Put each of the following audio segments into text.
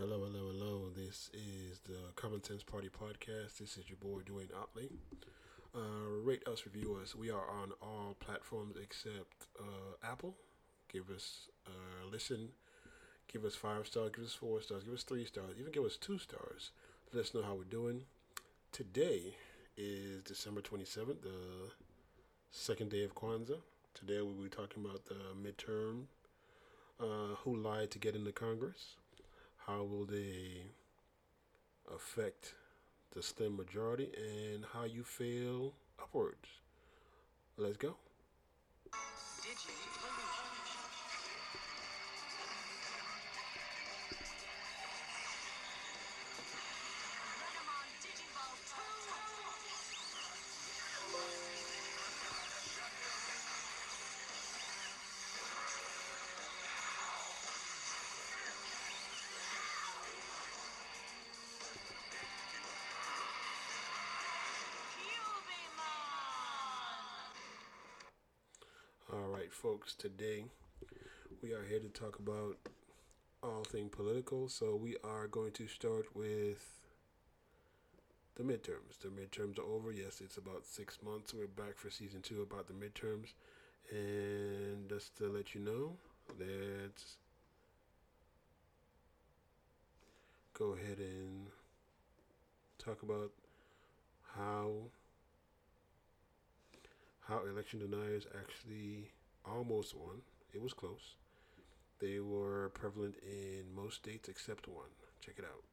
Hello, hello, hello. This is the Common Sense Party podcast. This is your boy Dwayne Otley. Uh, rate us, review us. We are on all platforms except uh, Apple. Give us a listen. Give us five stars. Give us four stars. Give us three stars. Even give us two stars. Let us know how we're doing. Today is December 27th, the second day of Kwanzaa. Today we'll be talking about the midterm. Uh, who lied to get into Congress? How will they affect the slim majority and how you feel upwards. Let's go. Folks. Today we are here to talk about all things political. So we are going to start with the midterms. The midterms are over. Yes, it's about six months. We're back for season two about the midterms. And just to let you know, let's go ahead and talk about how how election deniers actually almost won. It was close. They were prevalent in most states except one. Check it out.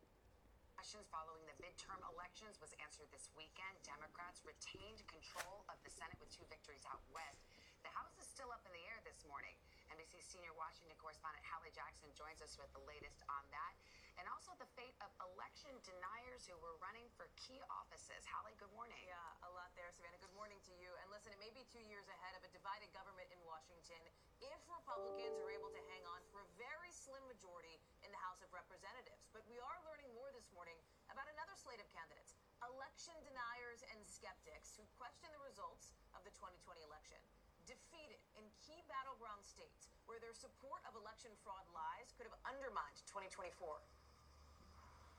Questions following the midterm elections was answered this weekend. Democrats retained control of the Senate with two victories out west. The House is still up in the air this morning. NBC senior Washington correspondent Hallie Jackson joins us with the latest on that and also the fate of election deniers who were running for key offices. Hallie, good morning. Yeah, a lot there, Savannah. Good morning to you. And listen, it may be two years ahead of a divided government in Washington if Republicans are able to hang on for a very slim majority in the House of Representatives. But we are learning more this morning about another slate of candidates election deniers and skeptics who question the results of the 2020 election defeated in key battleground states where their support of election fraud lies could have undermined 2024.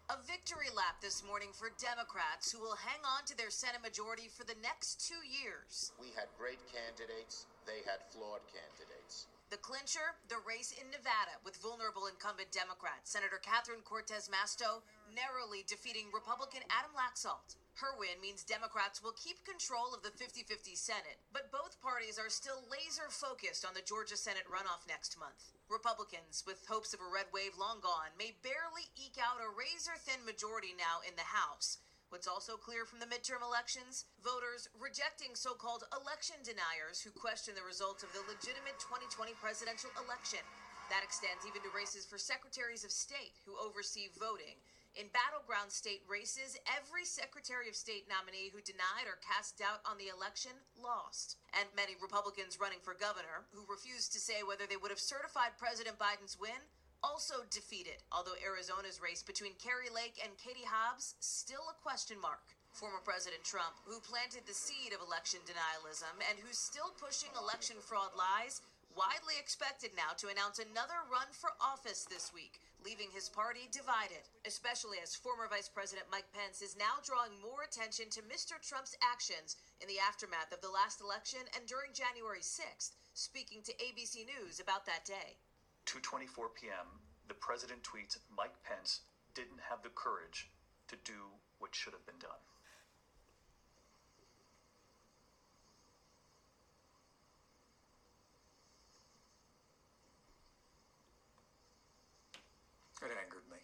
A victory lap this morning for Democrats who will hang on to their Senate majority for the next two years. We had great candidates, they had flawed candidates. The clincher, the race in Nevada with vulnerable incumbent Democrat Senator Catherine Cortez Masto narrowly defeating Republican Adam Laxalt. Her win means Democrats will keep control of the 50 50 Senate, but both parties are still laser focused on the Georgia Senate runoff next month. Republicans, with hopes of a red wave long gone, may barely eke out a razor thin majority now in the House. What's also clear from the midterm elections? Voters rejecting so called election deniers who question the results of the legitimate 2020 presidential election. That extends even to races for secretaries of state who oversee voting in battleground state races, every Secretary of State nominee who denied or cast doubt on the election lost. And many Republicans running for governor who refused to say whether they would have certified President Biden's win also defeated, although Arizona's race between Kari Lake and Katie Hobbs still a question mark. Former President Trump, who planted the seed of election denialism and who's still pushing election fraud lies, widely expected now to announce another run for office this week leaving his party divided, especially as former Vice President Mike Pence is now drawing more attention to Mr. Trump's actions in the aftermath of the last election and during January 6th, speaking to ABC News about that day. 2:24 p.m., the president tweets Mike Pence didn't have the courage to do what should have been done. It angered me.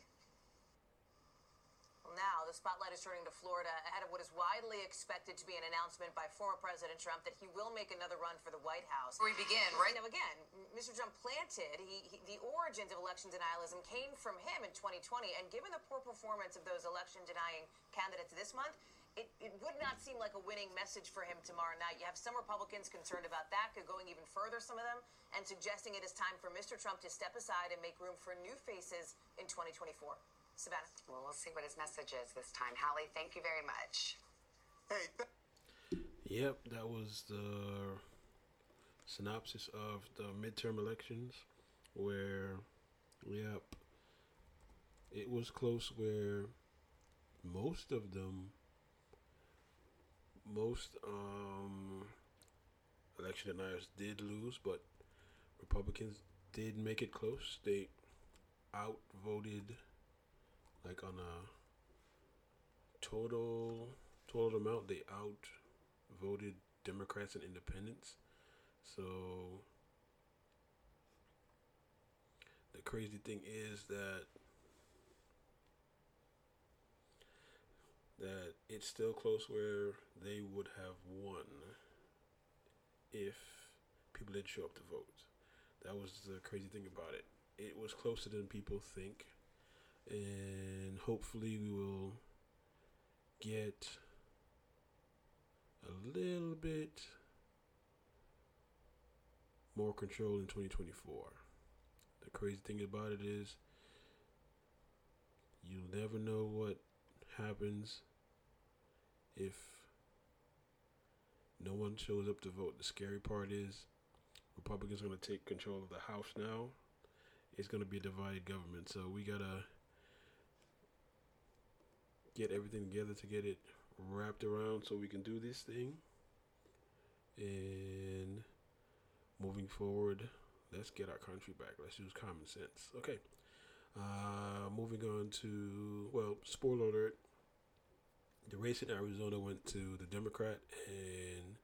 Now, the spotlight is turning to Florida ahead of what is widely expected to be an announcement by former President Trump that he will make another run for the White House. We begin, right? Now, again, Mr. Trump planted, he, he, the origins of election denialism came from him in 2020. And given the poor performance of those election denying candidates this month, it, it, would not seem like a winning message for him tomorrow night. You have some Republicans concerned about that, going even further, some of them, and suggesting it is time for Mr. Trump to step aside and make room for new faces in 2024. Savannah. Well, we'll see what his message is this time. Hallie, thank you very much. Hey. Th- yep, that was the synopsis of the midterm elections where, yep, it was close where most of them, most um, election deniers did lose, but Republicans did make it close. They outvoted, like on a total total amount, they outvoted Democrats and Independents. So the crazy thing is that that it's still close where they would have won if people didn't show up to vote. That was the crazy thing about it. It was closer than people think, and hopefully we will get a little bit more control in 2024. The crazy thing about it is you'll never know what happens if no one shows up to vote. The scary part is Republicans are going to take control of the House now. It's going to be a divided government. So we got to get everything together to get it wrapped around so we can do this thing. And moving forward, let's get our country back. Let's use common sense. Okay. Uh, moving on to, well, spoiler alert. The race in Arizona went to the Democrat, and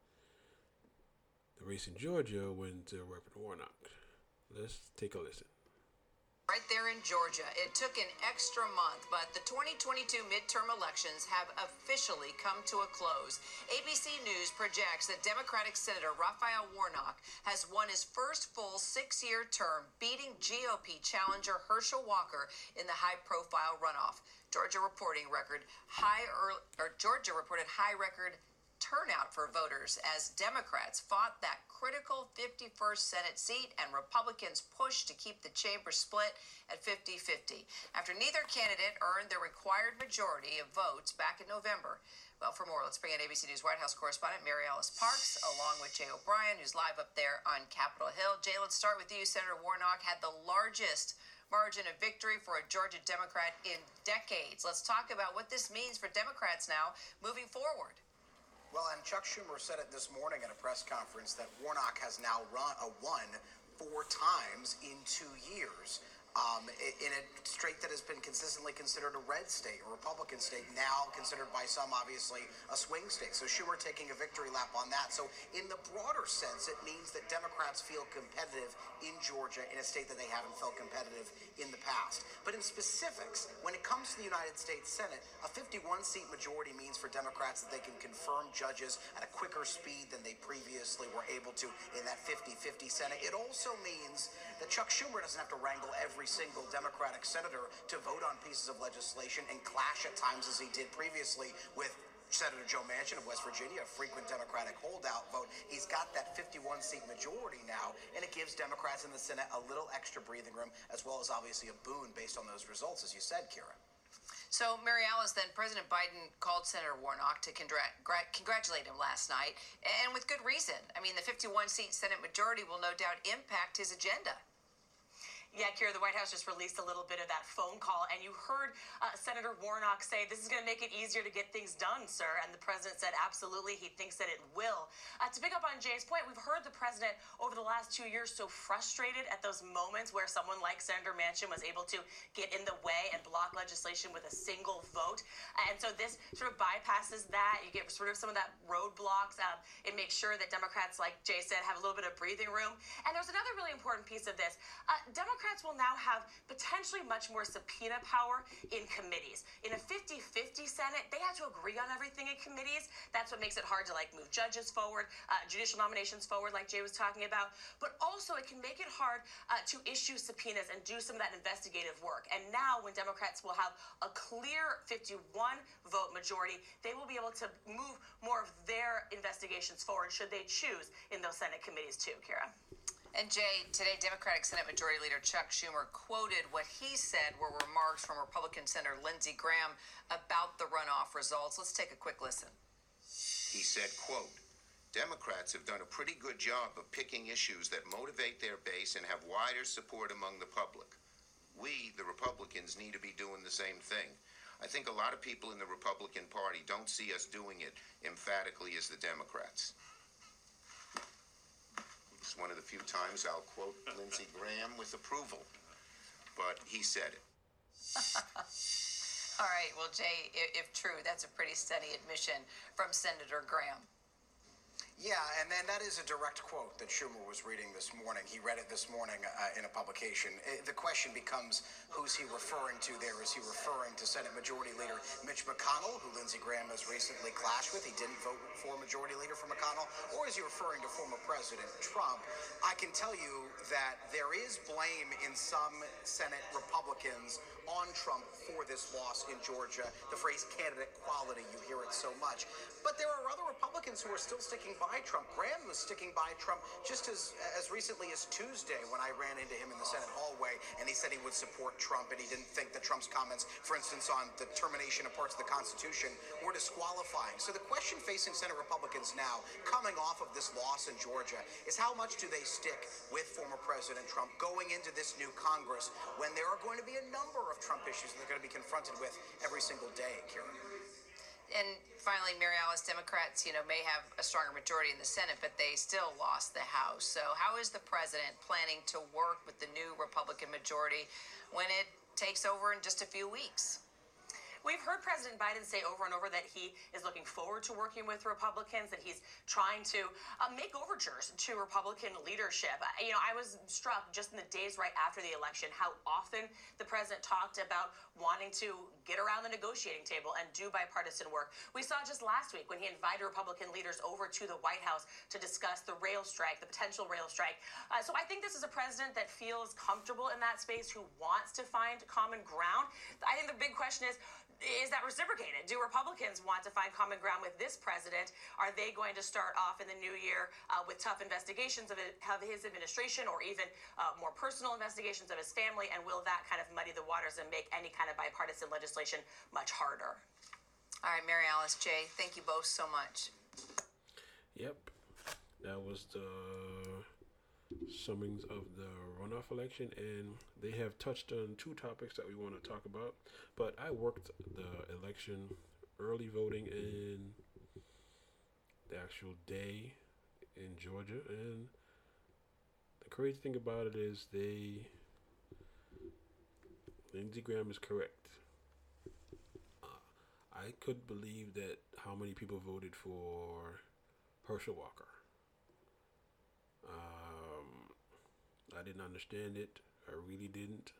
the race in Georgia went to Reverend Warnock. Let's take a listen. Right there in Georgia. It took an extra month, but the 2022 midterm elections have officially come to a close. ABC News projects that Democratic Senator Raphael Warnock has won his first full six year term, beating GOP challenger Herschel Walker in the high profile runoff. Georgia reporting record high early, or Georgia reported high record turnout for voters as Democrats fought that critical 51st Senate seat and Republicans pushed to keep the chamber split at 50 50 after neither candidate earned the required majority of votes back in November. Well, for more, let's bring in ABC News White House correspondent Mary Alice Parks, along with Jay O'Brien, who's live up there on Capitol Hill. Jay, let's start with you. Senator Warnock had the largest margin of victory for a Georgia Democrat in decades. Let's talk about what this means for Democrats now moving forward. Well, and Chuck Schumer said it this morning at a press conference that Warnock has now run a won four times in two years. Um, in a state that has been consistently considered a red state, a Republican state, now considered by some obviously a swing state. So Schumer taking a victory lap on that. So in the broader sense, it means that Democrats feel competitive in Georgia in a state that they haven't felt competitive in the past. But in specifics, when it comes to the United States Senate, a 51 seat majority means for Democrats that they can confirm judges at a quicker speed than they previously were able to in that 50 50 Senate. It also means that Chuck Schumer doesn't have to wrangle every single Democratic senator to vote on pieces of legislation and clash at times as he did previously with Senator Joe Manchin of West Virginia, a frequent Democratic holdout vote. He's got that 51 seat majority now, and it gives Democrats in the Senate a little extra breathing room, as well as obviously a boon based on those results, as you said, Kira. So, Mary Alice, then President Biden called Senator Warnock to congr- gra- congratulate him last night, and with good reason. I mean, the 51 seat Senate majority will no doubt impact his agenda. Yeah, Kira, the White House just released a little bit of that phone call, and you heard uh, Senator Warnock say this is going to make it easier to get things done, sir. And the president said absolutely, he thinks that it will. Uh, to pick up on Jay's point, we've heard the president over the last two years so frustrated at those moments where someone like Senator Manchin was able to get in the way and block legislation with a single vote. And so this sort of bypasses that. You get sort of some of that roadblocks. Um, it makes sure that Democrats, like Jay said, have a little bit of breathing room. And there's another really important piece of this. Uh, Democrats Democrats will now have potentially much more subpoena power in committees. In a 50 50 Senate, they have to agree on everything in committees. That's what makes it hard to like move judges forward, uh, judicial nominations forward, like Jay was talking about. But also, it can make it hard uh, to issue subpoenas and do some of that investigative work. And now, when Democrats will have a clear 51 vote majority, they will be able to move more of their investigations forward should they choose in those Senate committees, too, Kira. And Jay, today Democratic Senate Majority Leader Chuck Schumer quoted what he said were remarks from Republican Senator Lindsey Graham about the runoff results. Let's take a quick listen. He said, quote, Democrats have done a pretty good job of picking issues that motivate their base and have wider support among the public. we, the Republicans, need to be doing the same thing. I think a lot of people in the Republican Party don't see us doing it emphatically as the Democrats. It's one of the few times I'll quote Lindsey Graham with approval, but he said it. All right, well, Jay, if, if true, that's a pretty steady admission from Senator Graham. Yeah, and then that is a direct quote that Schumer was reading this morning. He read it this morning uh, in a publication. It, the question becomes who's he referring to there? Is he referring to Senate Majority Leader Mitch McConnell, who Lindsey Graham has recently clashed with? He didn't vote for Majority Leader for McConnell. Or is he referring to former President Trump? I can tell you that there is blame in some Senate Republicans on Trump for this loss in Georgia. The phrase candidate quality, you hear it so much. But there are other Republicans who are still sticking by by Trump. Graham was sticking by Trump just as as recently as Tuesday when I ran into him in the Senate hallway and he said he would support Trump and he didn't think that Trump's comments, for instance, on the termination of parts of the Constitution were disqualifying. So the question facing Senate Republicans now, coming off of this loss in Georgia, is how much do they stick with former President Trump going into this new Congress when there are going to be a number of Trump issues that they're going to be confronted with every single day, Kieran? And finally, Mary Alice, Democrats, you know, may have a stronger majority in the Senate, but they still lost the House. So, how is the president planning to work with the new Republican majority when it takes over in just a few weeks? We've heard President Biden say over and over that he is looking forward to working with Republicans, that he's trying to uh, make overtures to Republican leadership. Uh, you know, I was struck just in the days right after the election how often the president talked about wanting to get around the negotiating table and do bipartisan work. We saw just last week when he invited Republican leaders over to the White House to discuss the rail strike, the potential rail strike. Uh, so I think this is a president that feels comfortable in that space, who wants to find common ground. I think the big question is is that reciprocated? Do Republicans want to find common ground with this president? Are they going to start off in the new year uh, with tough investigations of, his administration or even uh, more personal investigations of his family? And will that kind of muddy the waters and make any kind of bipartisan legislation much harder? All right, Mary Alice, Jay, thank you both so much. Yep. That was the summings of the runoff election, and they have touched on two topics that we want to talk about. But I worked the election, early voting, in the actual day in Georgia, and the crazy thing about it is they Lindsey Graham is correct. I could believe that how many people voted for Herschel Walker. I didn't understand it. I really didn't.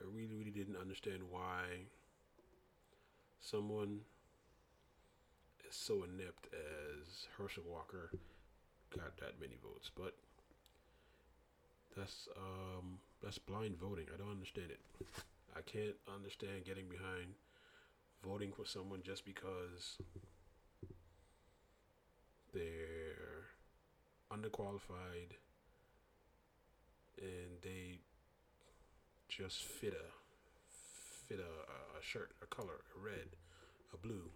I really, really didn't understand why someone as so inept as Herschel Walker got that many votes. But that's um, that's blind voting. I don't understand it. I can't understand getting behind voting for someone just because they're underqualified and they just fit a fit a, a shirt, a color, a red, a blue.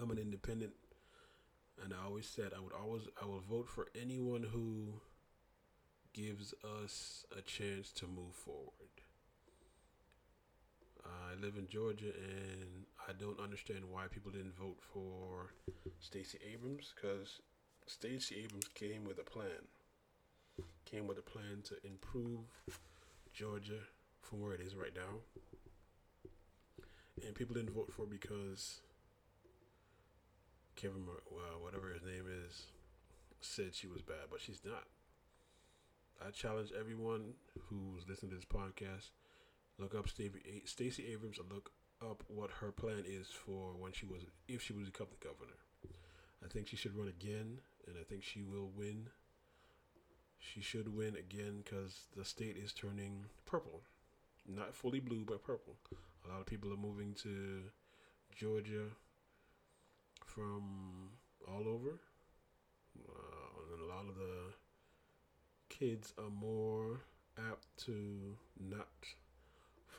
I'm an independent, and I always said I would always I will vote for anyone who gives us a chance to move forward. I live in Georgia, and I don't understand why people didn't vote for Stacey Abrams because Stacey Abrams came with a plan came with a plan to improve Georgia from where it is right now. And people didn't vote for because Kevin, whatever his name is, said she was bad, but she's not. I challenge everyone who's listening to this podcast, look up Stacey Abrams and look up what her plan is for when she was, if she was become the governor. I think she should run again, and I think she will win she should win again because the state is turning purple. Not fully blue, but purple. A lot of people are moving to Georgia from all over. Uh, and a lot of the kids are more apt to not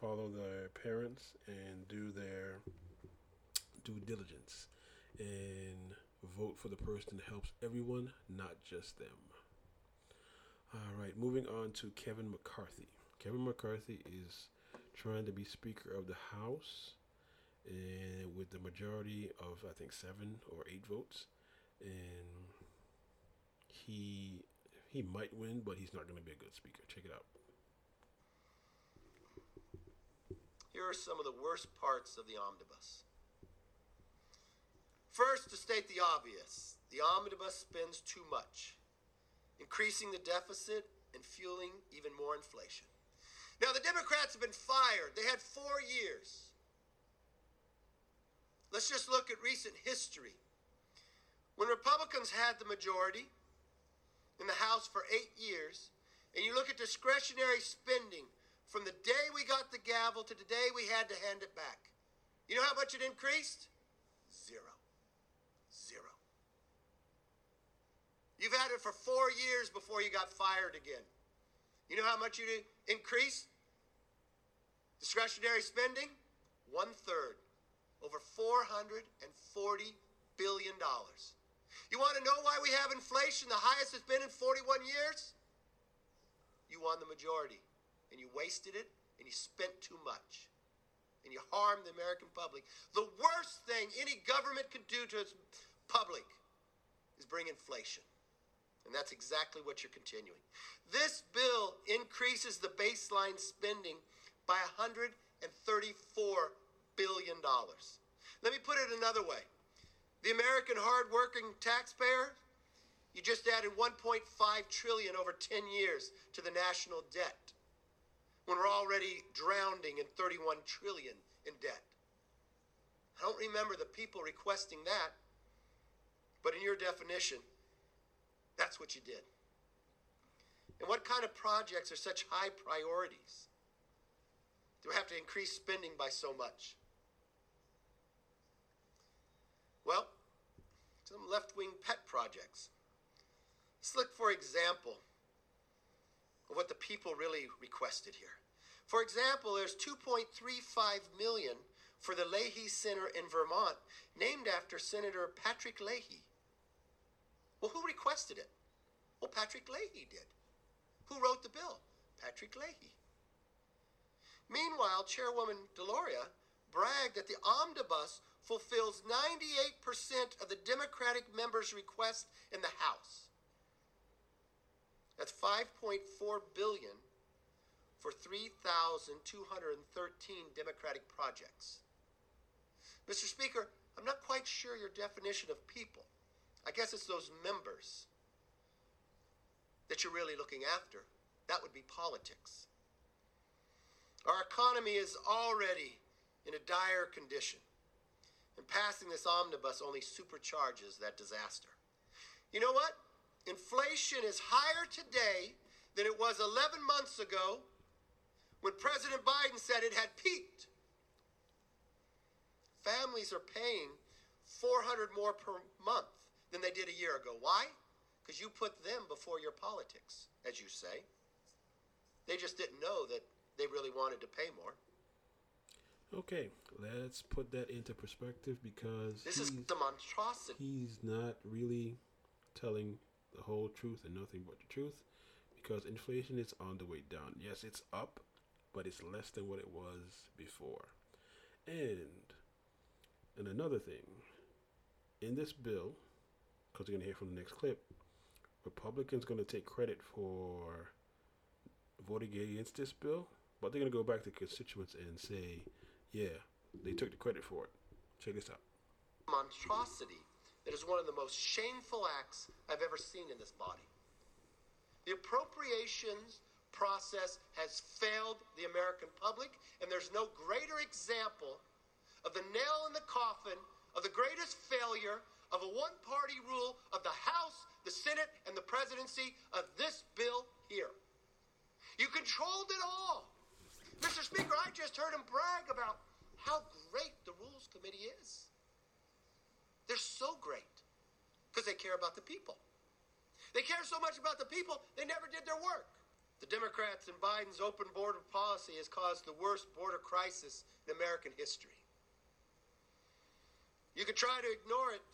follow their parents and do their due diligence and vote for the person that helps everyone, not just them. All right, moving on to Kevin McCarthy. Kevin McCarthy is trying to be Speaker of the House, and with the majority of I think seven or eight votes, and he he might win, but he's not going to be a good speaker. Check it out. Here are some of the worst parts of the omnibus. First, to state the obvious, the omnibus spends too much, increasing the deficit and fueling even more inflation. Now, the Democrats have been fired. They had four years. Let's just look at recent history. When Republicans had the majority in the House for eight years, and you look at discretionary spending from the day we got the gavel to the day we had to hand it back, you know how much it increased? Zero. Zero. You've had it for four years before you got fired again. You know how much you increased? Discretionary spending? One third. Over $440 billion. You want to know why we have inflation, the highest it's been in 41 years? You won the majority, and you wasted it, and you spent too much, and you harmed the American public. The worst thing any government could do to its public is bring inflation. And that's exactly what you're continuing. This bill increases the baseline spending by $134 billion. Let me put it another way. The American hardworking taxpayer, you just added 1.5 trillion over 10 years to the national debt when we're already drowning in 31 trillion in debt. I don't remember the people requesting that, but in your definition, that's what you did. And what kind of projects are such high priorities? Do we have to increase spending by so much? Well, some left wing pet projects. Let's look for example of what the people really requested here. For example, there's 2.35 million for the Leahy Center in Vermont, named after Senator Patrick Leahy. Well, who requested it? Well, Patrick Leahy did. Who wrote the bill? Patrick Leahy. Meanwhile, Chairwoman DeLauro bragged that the omnibus fulfills 98% of the Democratic members' request in the House. That's 5.4 billion for 3,213 Democratic projects. Mr. Speaker, I'm not quite sure your definition of people. I guess it's those members that you're really looking after. That would be politics. Our economy is already in a dire condition, and passing this omnibus only supercharges that disaster. You know what? Inflation is higher today than it was 11 months ago when President Biden said it had peaked. Families are paying 400 more per month than they did a year ago. Why? Because you put them before your politics, as you say. They just didn't know that they really wanted to pay more. Okay, let's put that into perspective because this is the monstrosity. He's not really telling the whole truth and nothing but the truth because inflation is on the way down. Yes, it's up, but it's less than what it was before. And and another thing, in this bill, because you're gonna hear from the next clip, Republicans gonna take credit for voting against this bill, but they're gonna go back to constituents and say, yeah, they took the credit for it. Check this out. Monstrosity that is one of the most shameful acts I've ever seen in this body. The appropriations process has failed the American public, and there's no greater example of the nail in the coffin of the greatest failure of a one party rule of the House, the Senate, and the presidency of this bill here. You controlled it all. Mr. Speaker, I just heard him brag about how great the Rules Committee is. They're so great because they care about the people. They care so much about the people, they never did their work. The Democrats and Biden's open border policy has caused the worst border crisis in American history. You could try to ignore it,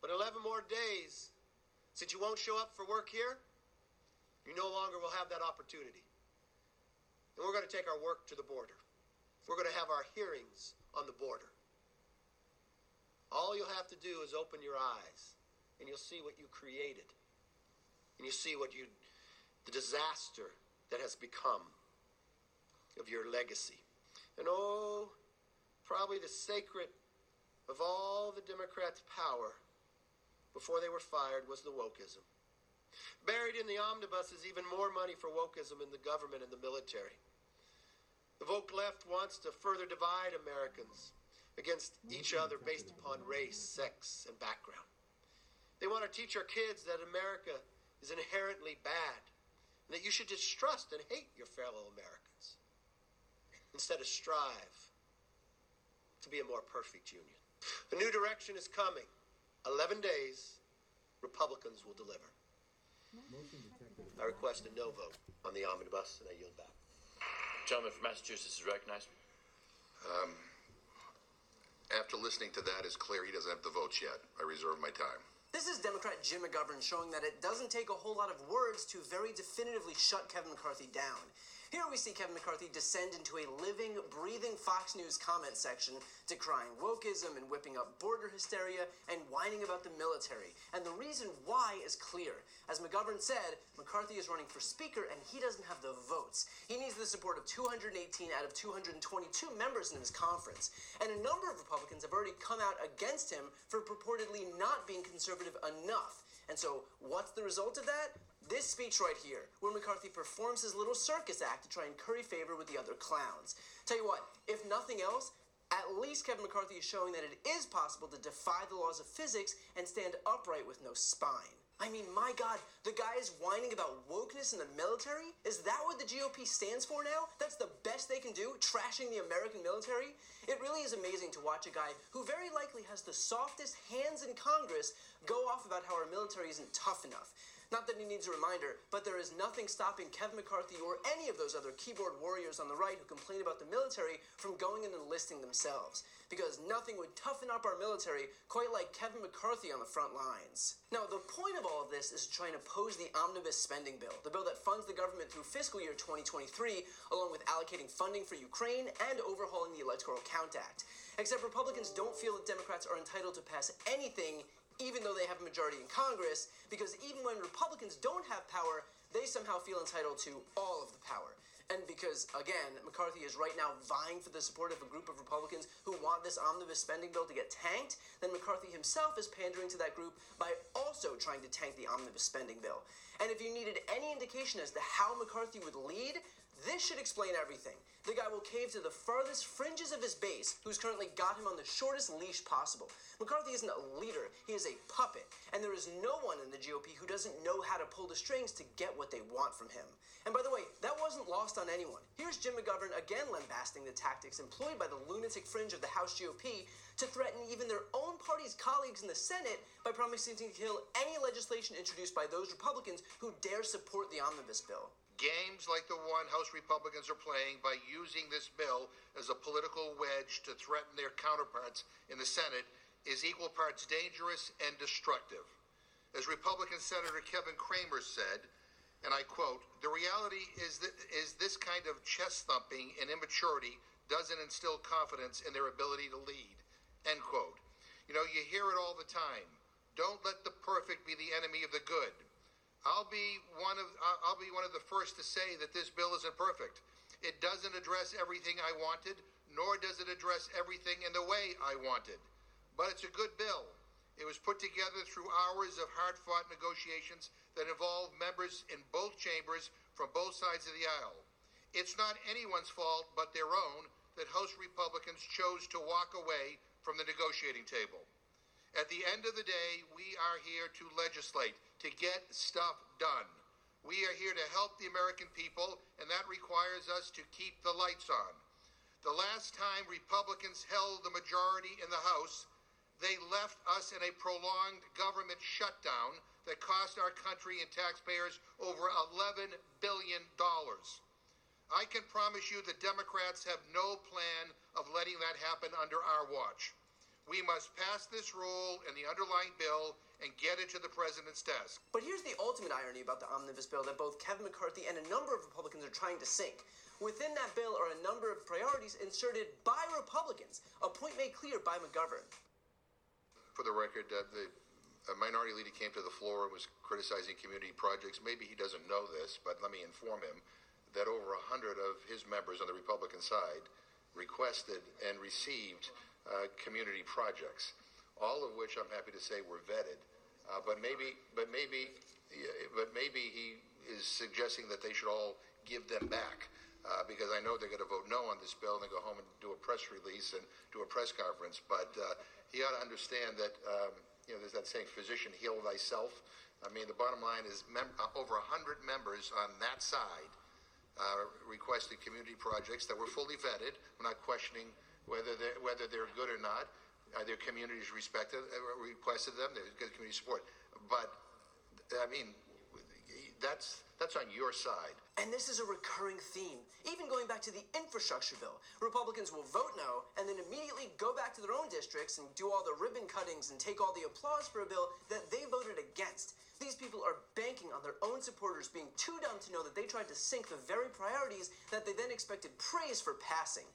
but 11 more days since you won't show up for work here, You no longer will have that opportunity. And we're going to take our work to the border. We're going to have our hearings on the border. All you'll have to do is open your eyes and you'll see what you created. And you see what you, the disaster that has become of your legacy. And oh, probably the sacred of all the Democrats' power before they were fired was the wokeism. Buried in the omnibus is even more money for wokeism in the government and the military. The woke left wants to further divide Americans against each other based upon race, sex, and background. They want to teach our kids that America is inherently bad and that you should distrust and hate your fellow Americans instead of strive to be a more perfect union. A new direction is coming. 11 days, Republicans will deliver. I request a no vote on the omnibus, and I yield back. Gentleman from Massachusetts is recognized. Um, after listening to that, it's clear he doesn't have the votes yet. I reserve my time. This is Democrat Jim McGovern showing that it doesn't take a whole lot of words to very definitively shut Kevin McCarthy down. Here we see Kevin McCarthy descend into a living, breathing Fox News comment section, decrying wokeism and whipping up border hysteria and whining about the military. And the reason why is clear. As McGovern said, McCarthy is running for Speaker and he doesn't have the votes. He needs the support of 218 out of 222 members in his conference. And a number of Republicans have already come out against him for purportedly not being conservative enough. And so, what's the result of that? This speech right here, where McCarthy performs his little circus act to try and curry favor with the other clowns. Tell you what, if nothing else, at least Kevin McCarthy is showing that it is possible to defy the laws of physics and stand upright with no spine. I mean, my God, the guy is whining about wokeness in the military? Is that what the GOP stands for now? That's the best they can do, trashing the American military? It really is amazing to watch a guy who very likely has the softest hands in Congress go off about how our military isn't tough enough. Not that he needs a reminder, but there is nothing stopping Kevin McCarthy or any of those other keyboard warriors on the right who complain about the military from going and enlisting themselves. Because nothing would toughen up our military quite like Kevin McCarthy on the front lines. Now, the point of all of this is to try and oppose the omnibus spending bill, the bill that funds the government through fiscal year 2023, along with allocating funding for Ukraine and overhauling the Electoral Count Act. Except Republicans don't feel that Democrats are entitled to pass anything even though they have a majority in Congress, because even when Republicans don't have power, they somehow feel entitled to all of the power. And because, again, McCarthy is right now vying for the support of a group of Republicans who want this omnibus spending bill to get tanked, then McCarthy himself is pandering to that group by also trying to tank the omnibus spending bill. And if you needed any indication as to how McCarthy would lead, this should explain everything. The guy will cave to the farthest fringes of his base, who's currently got him on the shortest leash possible. McCarthy isn't a leader, he is a puppet, and there is no one in the GOP who doesn't know how to pull the strings to get what they want from him. And by the way, that wasn't lost on anyone. Here's Jim McGovern again lambasting the tactics employed by the lunatic fringe of the House GOP to threaten even their own party's colleagues in the Senate by promising to kill any legislation introduced by those Republicans who dare support the omnibus bill. Games like the one House Republicans are playing by using this bill as a political wedge to threaten their counterparts in the Senate is equal parts dangerous and destructive. As Republican Senator Kevin Cramer said, and I quote, the reality is that is this kind of chest thumping and immaturity doesn't instill confidence in their ability to lead. End quote. You know, you hear it all the time. Don't let the perfect be the enemy of the good. I'll be one of I'll be one of the first to say that this bill isn't perfect. It doesn't address everything I wanted, nor does it address everything in the way I wanted. But it's a good bill. It was put together through hours of hard fought negotiations that involved members in both chambers from both sides of the aisle. It's not anyone's fault but their own that House Republicans chose to walk away from the negotiating table. At the end of the day, we are here to legislate, to get stuff done. We are here to help the American people, and that requires us to keep the lights on. The last time Republicans held the majority in the House, they left us in a prolonged government shutdown that cost our country and taxpayers over $11 billion. I can promise you the Democrats have no plan of letting that happen under our watch. We must pass this rule and the underlying bill and get it to the president's desk. But here's the ultimate irony about the omnibus bill that both Kevin McCarthy and a number of Republicans are trying to sink. Within that bill are a number of priorities inserted by Republicans, a point made clear by McGovern. For the record, uh, the a minority leader came to the floor and was criticizing community projects. Maybe he doesn't know this, but let me inform him that over 100 of his members on the Republican side requested and received uh, community projects, all of which I'm happy to say were vetted. But maybe, but maybe, but maybe he is suggesting that they should all give them back. Uh, because I know they're going to vote no on this bill and then go home and do a press release and do a press conference. But uh, he ought to understand that um, you know there's that saying, "Physician, heal thyself." I mean, the bottom line is mem- uh, over 100 members on that side uh, requested community projects that were fully vetted. We're not questioning whether they're, whether they're good or not. Uh, their communities respected, uh, requested them. They get community support. But I mean, that's that's on your side. And this is a recurring theme, even going back to the infrastructure bill. Republicans will vote no and then immediately go back to their own districts and do all the ribbon cuttings and take all the applause for a bill that they voted against. These people are banking on their own supporters being too dumb to know that they tried to sink the very priorities that they then expected praise for passing.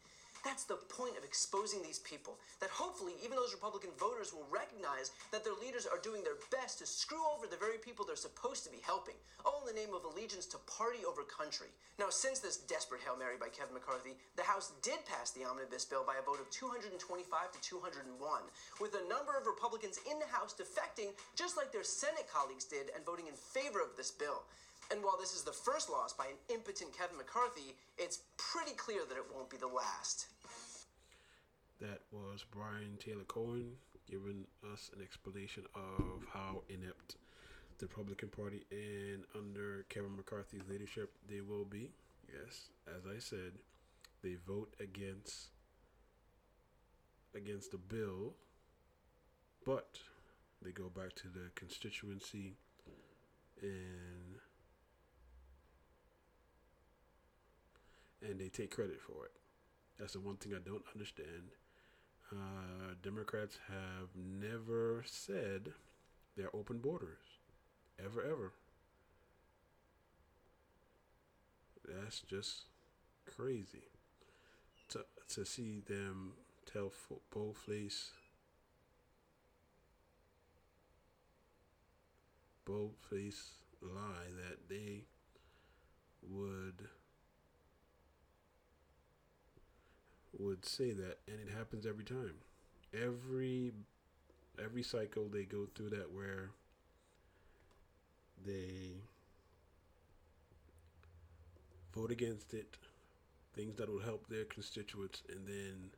That's the point of exposing these people. That hopefully, even those Republican voters will recognize that their leaders are doing their best to screw over the very people they're supposed to be helping, all in the name of allegiance to party over country. Now, since this desperate Hail Mary by Kevin McCarthy, the House did pass the omnibus bill by a vote of 225 to 201, with a number of Republicans in the House defecting, just like their Senate colleagues did, and voting in favor of this bill. And while this is the first loss by an impotent Kevin McCarthy, it's pretty clear that it won't be the last. That was Brian Tyler Cohen giving us an explanation of how inept the Republican Party and under Kevin McCarthy's leadership they will be. Yes, as I said, they vote against against the bill, but they go back to the constituency and and they take credit for it. That's the one thing I don't understand. Uh, Democrats have never said they're open borders, ever, ever. That's just crazy. To to see them tell boldface, boldface lie that they would would say that, and it happens every time. Every every cycle they go through that where they vote against it, things that will help their constituents, and then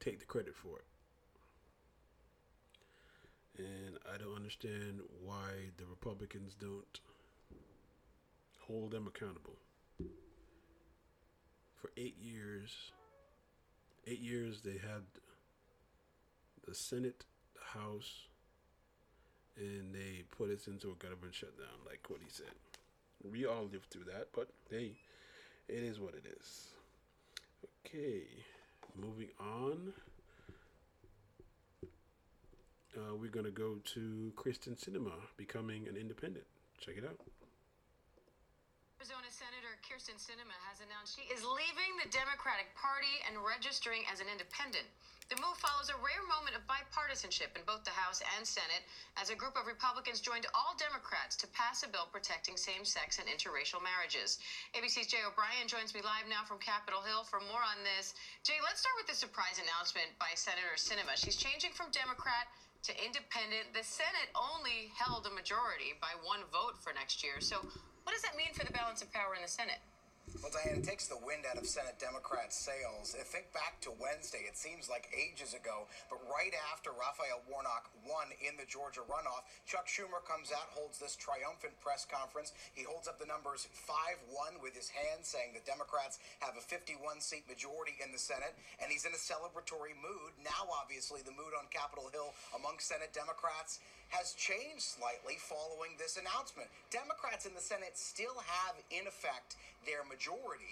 take the credit for it. And I don't understand why the Republicans don't hold them accountable. For eight years, eight years they had the Senate, the House, and they put us into a government shutdown, like what he said. We all lived through that, but hey, it is what it is. Okay, moving on. Uh, we're going to go to Kyrsten Sinema becoming an independent. Check it out. Arizona Senator Kyrsten Sinema has announced she is leaving the Democratic Party and registering as an independent. The move follows a rare moment of bipartisanship in both the House and Senate as a group of Republicans joined all Democrats to pass a bill protecting same sex and interracial marriages. ABC's Jay O'Brien joins me live now from Capitol Hill for more on this. Jay, let's start with the surprise announcement by Senator Sinema. She's changing from Democrat to independent. The Senate only held a majority by one vote for next year. So, what does that mean for the balance of power in the Senate? Well, Diane, it takes the wind out of Senate Democrats' sails. Think back to Wednesday. It seems like ages ago, but right after Raphael Warnock won in the Georgia runoff, Chuck Schumer comes out, holds this triumphant press conference. He holds up the numbers 5 1 with his hand, saying the Democrats have a 51 seat majority in the Senate, and he's in a celebratory mood. Now, obviously, the mood on Capitol Hill among Senate Democrats has changed slightly following this announcement. Democrats in the Senate still have, in effect, their majority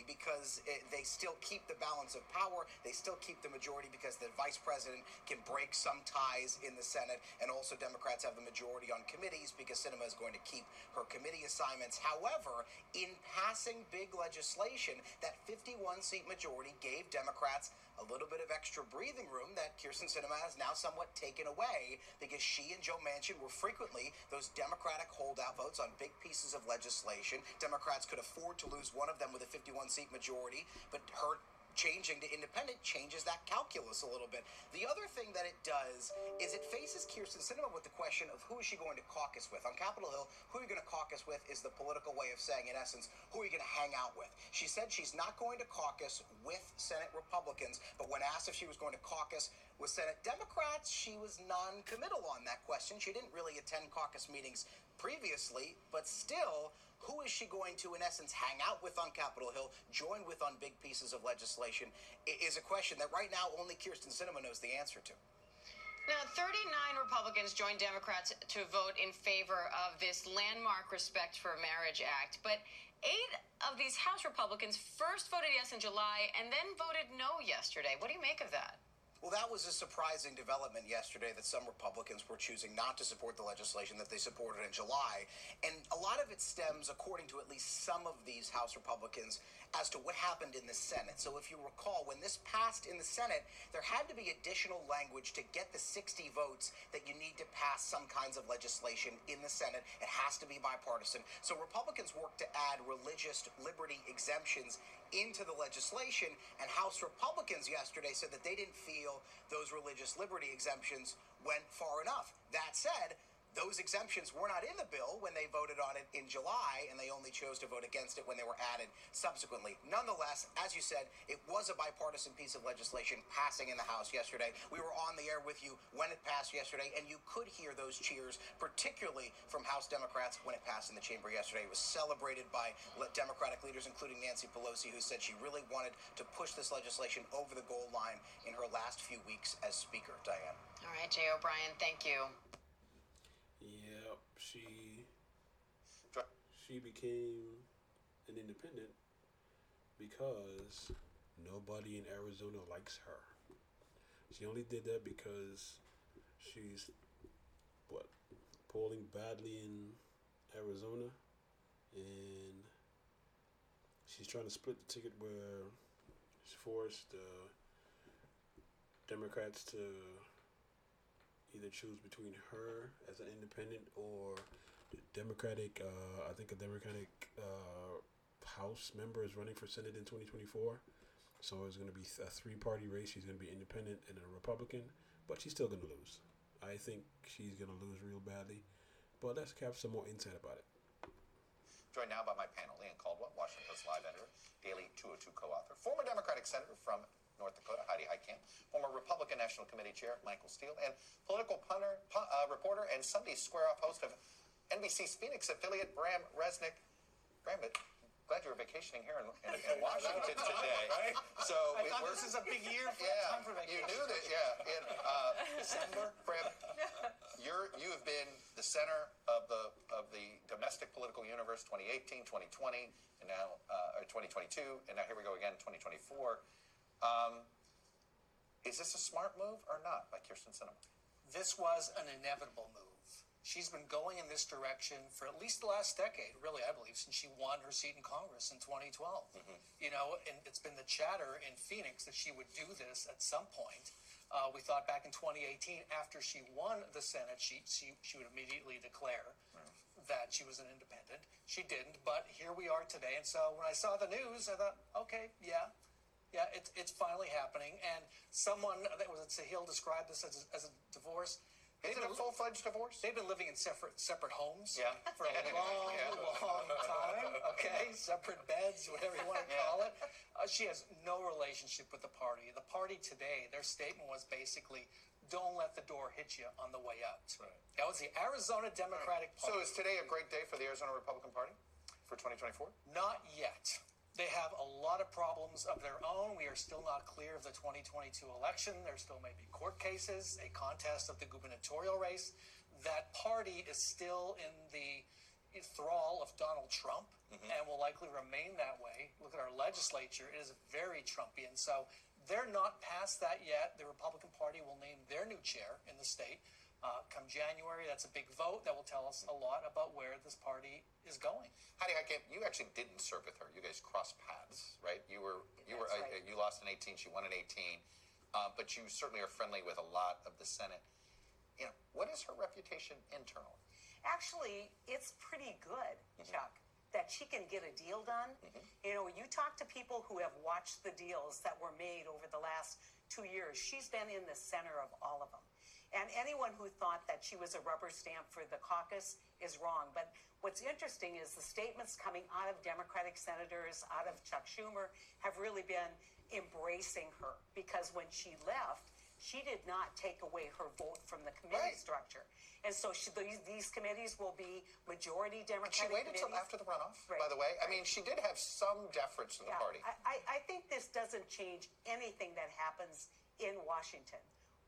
because it, they still keep the balance of power. They still keep the majority because the vice president can break some ties in the Senate, and also Democrats have the majority on committees because Sinema is going to keep her committee assignments. However, in passing big legislation, that 51 seat majority gave Democrats a little bit of extra breathing room that Kyrsten Sinema has now somewhat taken away because she and Joe Manchin were frequently those Democratic holdout votes on big pieces of legislation. Democrats could afford to lose one of them with a 51 seat majority, but her changing to independent changes that calculus a little bit. The other thing that it does is it faces Kyrsten Sinema with the question of who is she going to caucus with. On Capitol Hill, who are you going to caucus with is the political way of saying, in essence, who are you going to hang out with? She said she's not going to caucus with Senate Republicans, but when asked if she was going to caucus with Senate Democrats, she was non committal on that question. She didn't really attend caucus meetings previously, but still, who is she going to, in essence, hang out with on Capitol Hill, join with on big pieces of legislation, is a question that right now only Kyrsten Sinema knows the answer to. Now, 39 Republicans joined Democrats to vote in favor of this landmark Respect for Marriage Act. But eight of these House Republicans first voted yes in July and then voted no yesterday. What do you make of that? Well, that was a surprising development yesterday that some Republicans were choosing not to support the legislation that they supported in July. And a lot of it stems, according to at least some of these House Republicans, as to what happened in the Senate. So if you recall, when this passed in the Senate, there had to be additional language to get the 60 votes that you need to pass some kinds of legislation in the Senate. It has to be bipartisan. So Republicans worked to add religious liberty exemptions into the legislation, and House Republicans yesterday said that they didn't feel those religious liberty exemptions went far enough. That said, those exemptions were not in the bill when they voted on it in July, and they only chose to vote against it when they were added subsequently. Nonetheless, as you said, it was a bipartisan piece of legislation passing in the House yesterday. We were on the air with you when it passed yesterday, and you could hear those cheers, particularly from House Democrats when it passed in the chamber yesterday. It was celebrated by Democratic leaders, including Nancy Pelosi, who said she really wanted to push this legislation over the goal line in her last few weeks as Speaker. Diane. All right, Jay O'Brien, thank you. She she became an independent because nobody in Arizona likes her. She only did that because she's what polling badly in Arizona, and she's trying to split the ticket where she's forced uh, Democrats to either choose between her as an independent or the Democratic. Uh, I think a Democratic uh, House member is running for Senate in 2024. So it's going to be a three-party race. She's going to be independent and a Republican, but she's still going to lose. I think she's going to lose real badly. But let's have some more insight about it. Joined now by my panel, Leigh Ann Caldwell, Washington Post Live editor, Daily 202 co-author, former Democratic senator from North Dakota, Heidi Heitkamp, former Republican National Committee Chair Michael Steele, and political punter, uh, reporter and Sunday Square Off host of NBC's Phoenix affiliate Bram Resnick. Bram, glad you were vacationing here in, in, in Washington today. right? So I thought this is a big year for yeah, time for You knew that, yeah. In uh, December, Bram, you're you have been the center of the of the domestic political universe 2018, 2020, and now uh, or 2022, and now here we go again 2024. Um, is this a smart move or not by Kyrsten Sinema? This was an inevitable move. She's been going in this direction for at least the last decade, really, I believe, since she won her seat in Congress in 2012. You know, and it's been the chatter in Phoenix that she would do this at some point. Uh, we thought back in 2018, after she won the Senate, she she, she would immediately declare that she was an independent. She didn't, but here we are today. And so when I saw the news, I thought, okay, yeah, yeah, it's it's finally happening. And someone that was at Sahil described this as a, as a divorce. Is it a full-fledged divorce? They've been living in separate separate homes Yeah. for a long, Yeah. long time. Okay, separate beds, whatever you want to call it. Uh, she has no relationship with the party. The party today, their statement was basically, "Don't let the door hit you on the way out." That was the Arizona Democratic Party. So is today a great day for the Arizona Republican Party for 2024? Not yet. They have a lot of problems of their own. We are still not clear of the 2022 election. There still may be court cases, a contest of the gubernatorial race. that party is still in the thrall of Donald Trump mm-hmm. and will likely remain that way. Look at our legislature; it is very Trumpian. So they're not past that yet. The Republican Party will name their new chair in the state. Uh, come January, that's a big vote that will tell us a lot about where this party is going. Heidi Heitkamp, you actually didn't serve with her. You guys crossed paths, right? You were you were That's uh, you lost in 18. She won in 18, uh, but you certainly are friendly with a lot of the Senate. You know, what is her reputation internally? Actually, it's pretty good, Chuck, that she can get a deal done. You know, you talk to people who have watched the deals that were made over the last two years. She's been in the center of all of them. And anyone who thought that she was a rubber stamp for the caucus is wrong. But what's interesting is the statements coming out of Democratic senators, out of Chuck Schumer, have really been embracing her because when she left, she did not take away her vote from the committee structure. And so she, these, these committees will be majority Democratic. And She waited until after the runoff, Right. by the way. I mean, she did have some deference to the Yeah, party. I, I think this doesn't change anything that happens in Washington.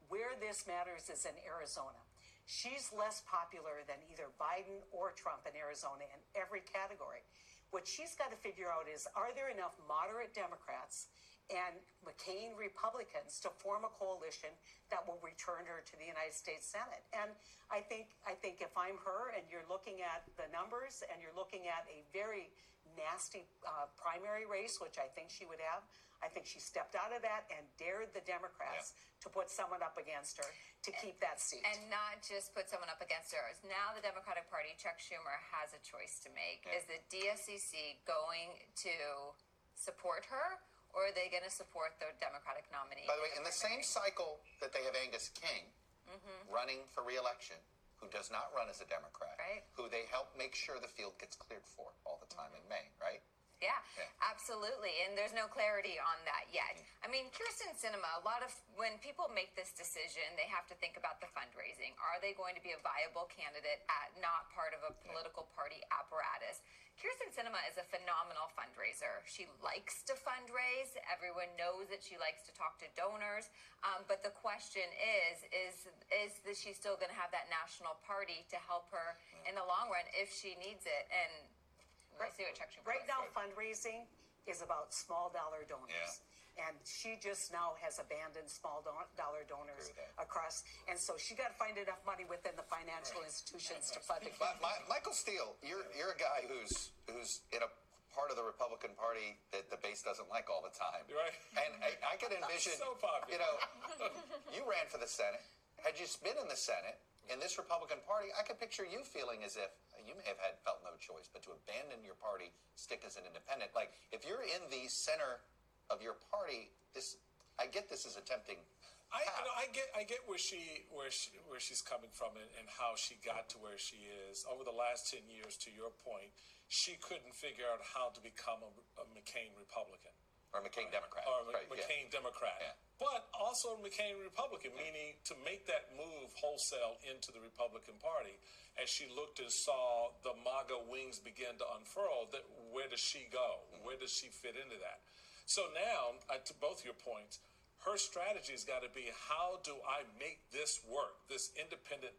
Where this matters is in Arizona. She's less popular than either Biden or Trump in Arizona in every category. What she's got to figure out is are there enough moderate Democrats and McCain Republicans to form a coalition that will return her to the United States Senate? And I think I think if I'm her and you're looking at the numbers and you're looking at a very nasty uh, primary race, which I think she would have. I think she stepped out of that and dared the Democrats to put someone up against her to keep that seat. And not just put someone up against her. Now the Democratic Party, Chuck Schumer, has a choice to make. Yeah. Is the DSCC going to support her, or are they going to support the Democratic nominee? By the way, in the same cycle that they have Angus King Mhm. running for reelection, who does not run as a Democrat, Right. who they help make sure the field gets cleared for all the time in May, right? Yeah, Yeah. absolutely. And there's no clarity on that yet. Mm-hmm. I mean, Kyrsten Sinema, a lot of when people make this decision, they have to think about the fundraising. Are they going to be a viable candidate at not part of a political party apparatus? Kyrsten Sinema is a phenomenal fundraiser. She likes to fundraise. Everyone knows that she likes to talk to donors. Um, but the question is, is is that she still going to have that national party to help her in the long run if she needs it? And we'll see what Chuck Schumer Right says. now, fundraising is about small dollar donors. And she just now has abandoned small do- dollar donors across. And so she got to find enough money within the financial institutions to fund it. But my, Michael Steele, you're you're a guy who's who's in a part of the Republican Party that the base doesn't like all the time. Right. And I, I could envision, So popular. you know, you ran for the Senate. Had you been in the Senate in this Republican Party, I could picture you feeling as if you may have had felt no choice but to abandon your party, stick as an independent. Like if you're in the center of your party, this I get this is a tempting. I, you know, I get, I get where she, where she, where she's coming from, and, and how she got to where she is over the last ten years. To your point, she couldn't figure out how to become a, a McCain Republican or McCain Democrat, or a right, yeah. McCain Democrat, but also a McCain Republican, meaning to make that move wholesale into the Republican Party. As she looked and saw the MAGA wings begin to unfurl, that where does she go? Mm-hmm. Where does she fit into that? So now, uh, to both your points, her strategy has got to be how do I make this work, this independent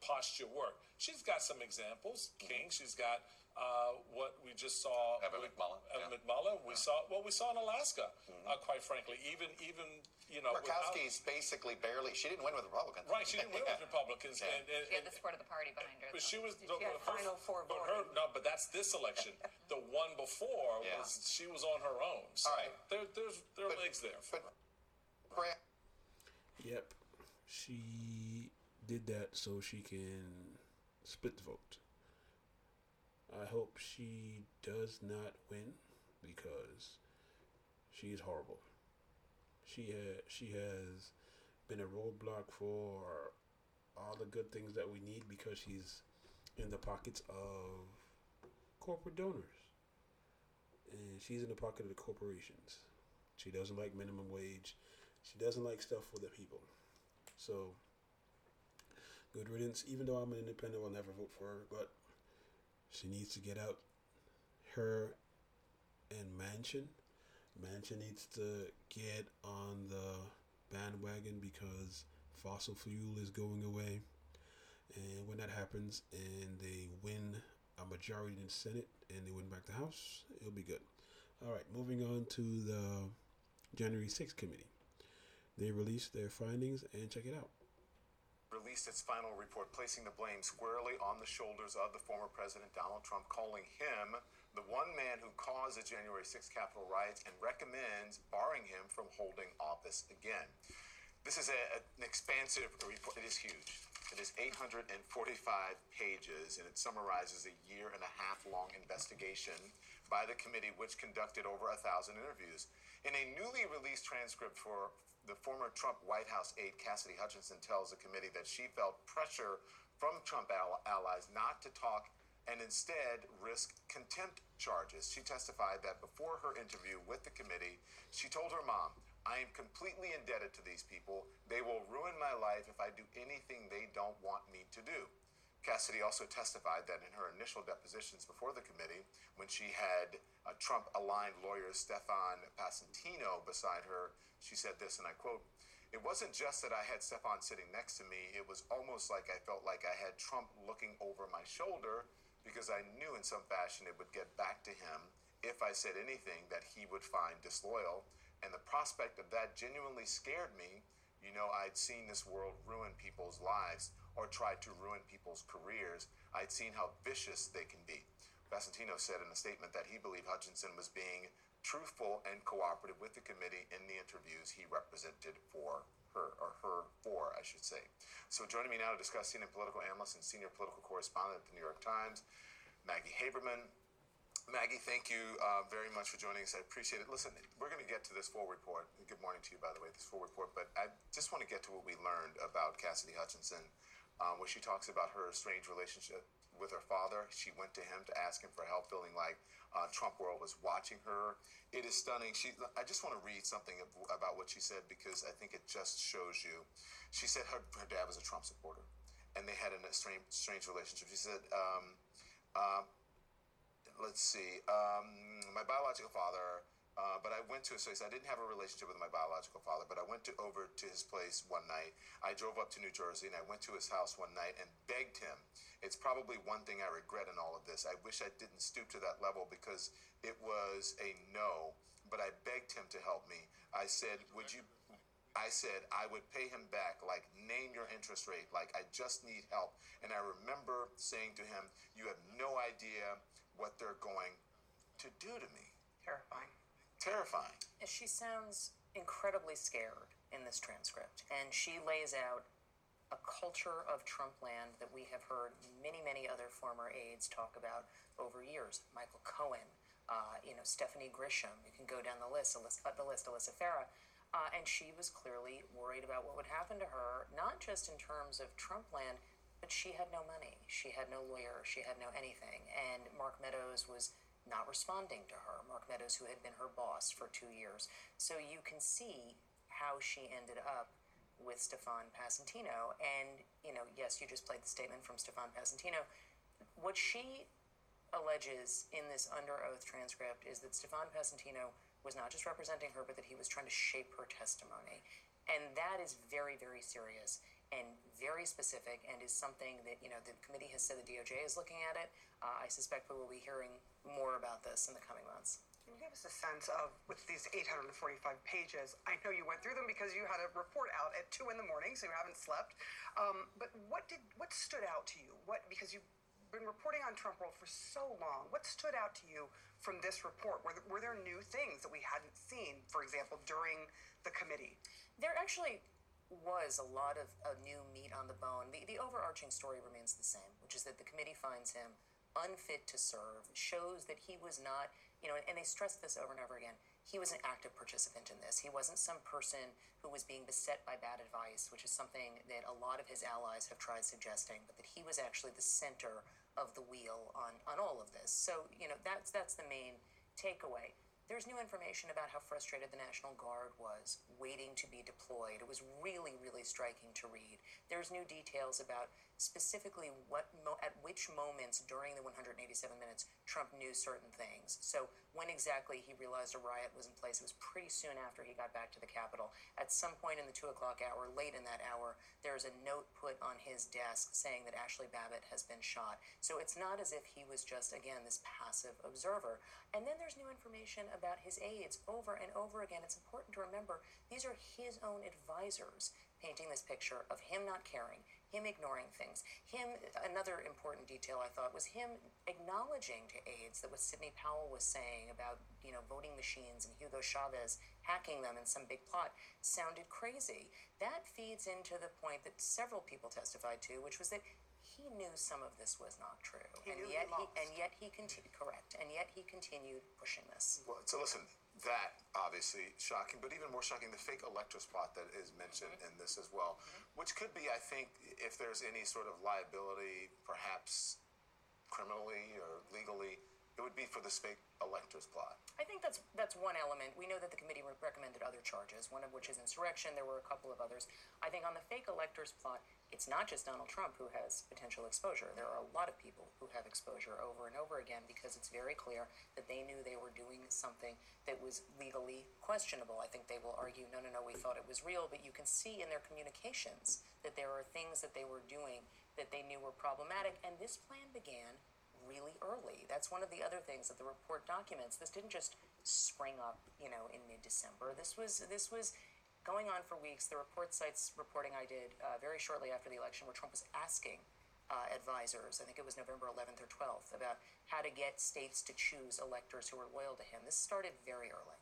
posture work? She's got some examples. King, she's got uh, what we just saw. Evan with- McMullen, Evan McMullen. We saw what we saw in Alaska. Uh, quite frankly, even even you know, without- Murkowski's basically barely. She didn't win with Republicans. right? She didn't win with Republicans, Yeah. and, and, She had the support of the party behind her. but though. she was Did no, she have but her, final four but her no, but that's this election. the one before Yeah. was she was on her own. So All right. there, there's there are legs there. But Grant, Yep. She did that so she can split the vote. I hope she does not win because she is horrible. She ha- she has been a roadblock for all the good things that we need because she's in the pockets of corporate donors. And she's in the pocket of the corporations. She doesn't like minimum wage. She doesn't like stuff for the people. So, good riddance. Even though I'm an independent, I'll never vote for her. But she needs to get out. Her and Manchin. Manchin needs to get on the bandwagon because fossil fuel is going away. And when that happens and they win a majority in the Senate and they win back the House, it'll be good. All right, moving on to the January 6th committee. They released their findings and check it out. Released its final report, placing the blame squarely on the shoulders of the former President Donald Trump, calling him the one man who caused the January 6th Capitol riots and recommends barring him from holding office again. This is a, an expansive report. It is huge. It is 845 pages and it summarizes a year and a half long investigation by the committee, which conducted over a thousand interviews. In a newly released transcript for the former Trump White House aide Cassidy Hutchinson tells the committee that she felt pressure from Trump allies not to talk and instead risk contempt charges. She testified that before her interview with the committee, she told her mom, I am completely indebted to these people. They will ruin my life if I do anything they don't want me to do. Cassidy also testified that in her initial depositions before the committee, when she had uh, a Trump aligned lawyer, Stefan Passantino, beside her, she said this, and I quote, It wasn't just that I had Stefan sitting next to me, it was almost like I felt like I had Trump looking over my shoulder because I knew in some fashion it would get back to him if I said anything that he would find disloyal. And the prospect of that genuinely scared me. You know, I'd seen this world ruin people's lives or try to ruin people's careers. I'd seen how vicious they can be. Passantino said in a statement that he believed Hutchinson was being truthful and cooperative with the committee in the interviews he represented for her, or her for, I should say. So joining me now to discuss senior political analyst and senior political correspondent at the New York Times, Maggie Haberman. Maggie, thank you uh, very much for joining us. I appreciate it. Listen, we're going to get to this full report. Good morning to you, by the way, this full report. But I just want to get to what we learned about Cassidy Hutchinson, um, where she talks about her strange relationship with her father. She went to him to ask him for help, feeling like uh, Trump world was watching her. It is stunning. She, I just want to read something about what she said because I think it just shows you. She said her, her dad was a Trump supporter, and they had a strange, strange relationship. She said. Um, uh, let's see, um, my biological father, uh, but I went to his place. I didn't have a relationship with my biological father, but I went to, over to his place one night. I drove up to New Jersey and I went to his house one night and begged him. It's probably one thing I regret in all of this. I wish I didn't stoop to that level because it was a no, but I begged him to help me. I said, Would you? I said I would pay him back, like name your interest rate, like I just need help. And I remember saying to him, You have no idea what they're going to do to me. Terrifying. Terrifying. She sounds incredibly scared in this transcript, and she lays out a culture of Trump land that we have heard many, many other former aides talk about over years. Michael Cohen, uh, you know, Stephanie Grisham. You can go down the list, Alyssa, uh, the list, Alyssa Farah. Uh, and she was clearly worried about what would happen to her, not just in terms of Trump land, but she had no money. She had no lawyer. She had no anything. And Mark Meadows was not responding to her. Mark Meadows, who had been her boss for two years. So you can see how she ended up with Stefan Passantino. And, you know, yes, you just played the statement from Stefan Passantino. What she alleges in this under oath transcript is that Stefan Passantino was not just representing her, but that he was trying to shape her testimony. And that is very, very serious and very specific and is something that you know the committee has said the DOJ is looking at it. Uh, I suspect we will be hearing more about this in the coming months. Can you give us a sense of with these 845 pages? I know you went through them because you had a report out at two in the morning, so you haven't slept. Um, but what did what stood out to you? What because you've been reporting on Trump world for so long. What stood out to you from this report? Were were there new things that we hadn't seen, for example, during the committee? There actually was a lot of, of new meat on the bone. The, the overarching story remains the same, which is that the committee finds him unfit to serve, shows that he was not, you know, and they stress this over and over again. He was an active participant in this. He wasn't some person who was being beset by bad advice, which is something that a lot of his allies have tried suggesting, but that he was actually the center of the wheel on, on all of this. So, you know, that's that's the main takeaway. There's new information about how frustrated the National Guard was waiting to be deployed. It was really, really striking to read. There's new details about specifically what mo- at which moments during the 187 minutes Trump knew certain things. So when exactly he realized a riot was in place, it was pretty soon after he got back to the Capitol. At some point in the two o'clock hour, late in that hour, there's a note put on his desk saying that Ashley Babbitt has been shot. So it's not as if he was just again this passive observer. And then there's new information about his aides over and over again. It's important to remember these are his own advisors painting this picture of him not caring, him ignoring things. Him, another important detail I thought was him acknowledging to aides that what Sidney Powell was saying about, you know, voting machines and Hugo Chavez hacking them in some big plot sounded crazy. That feeds into the point that several people testified to, which was that he knew some of this was not true, He and knew yet he he, and yet he continued correct, and yet he continued pushing this. Well, so listen, that obviously shocking, but even more shocking, the fake electors plot that is mentioned mm-hmm. in this as well, mm-hmm. which could be, I think, if there's any sort of liability, perhaps criminally or legally, it would be for this fake electors plot. I think that's that's one element. We know that the committee re- recommended other charges, one of which is insurrection. There were a couple of others. I think on the fake electors plot, it's not just Donald Trump who has potential exposure. There are a lot of people who have exposure over and over again because it's very clear that they knew they were doing something that was legally questionable. I think they will argue, no, no, no, we thought it was real, but you can see in their communications that there are things that they were doing that they knew were problematic, and this plan began really early. That's one of the other things that the report documents. This didn't just spring up, you know, in mid-December. This was this was going on for weeks. The report cites reporting I did uh, very shortly after the election, where Trump was asking uh, advisors, I think it was November 11th or 12th, about how to get states to choose electors who were loyal to him. This started very early.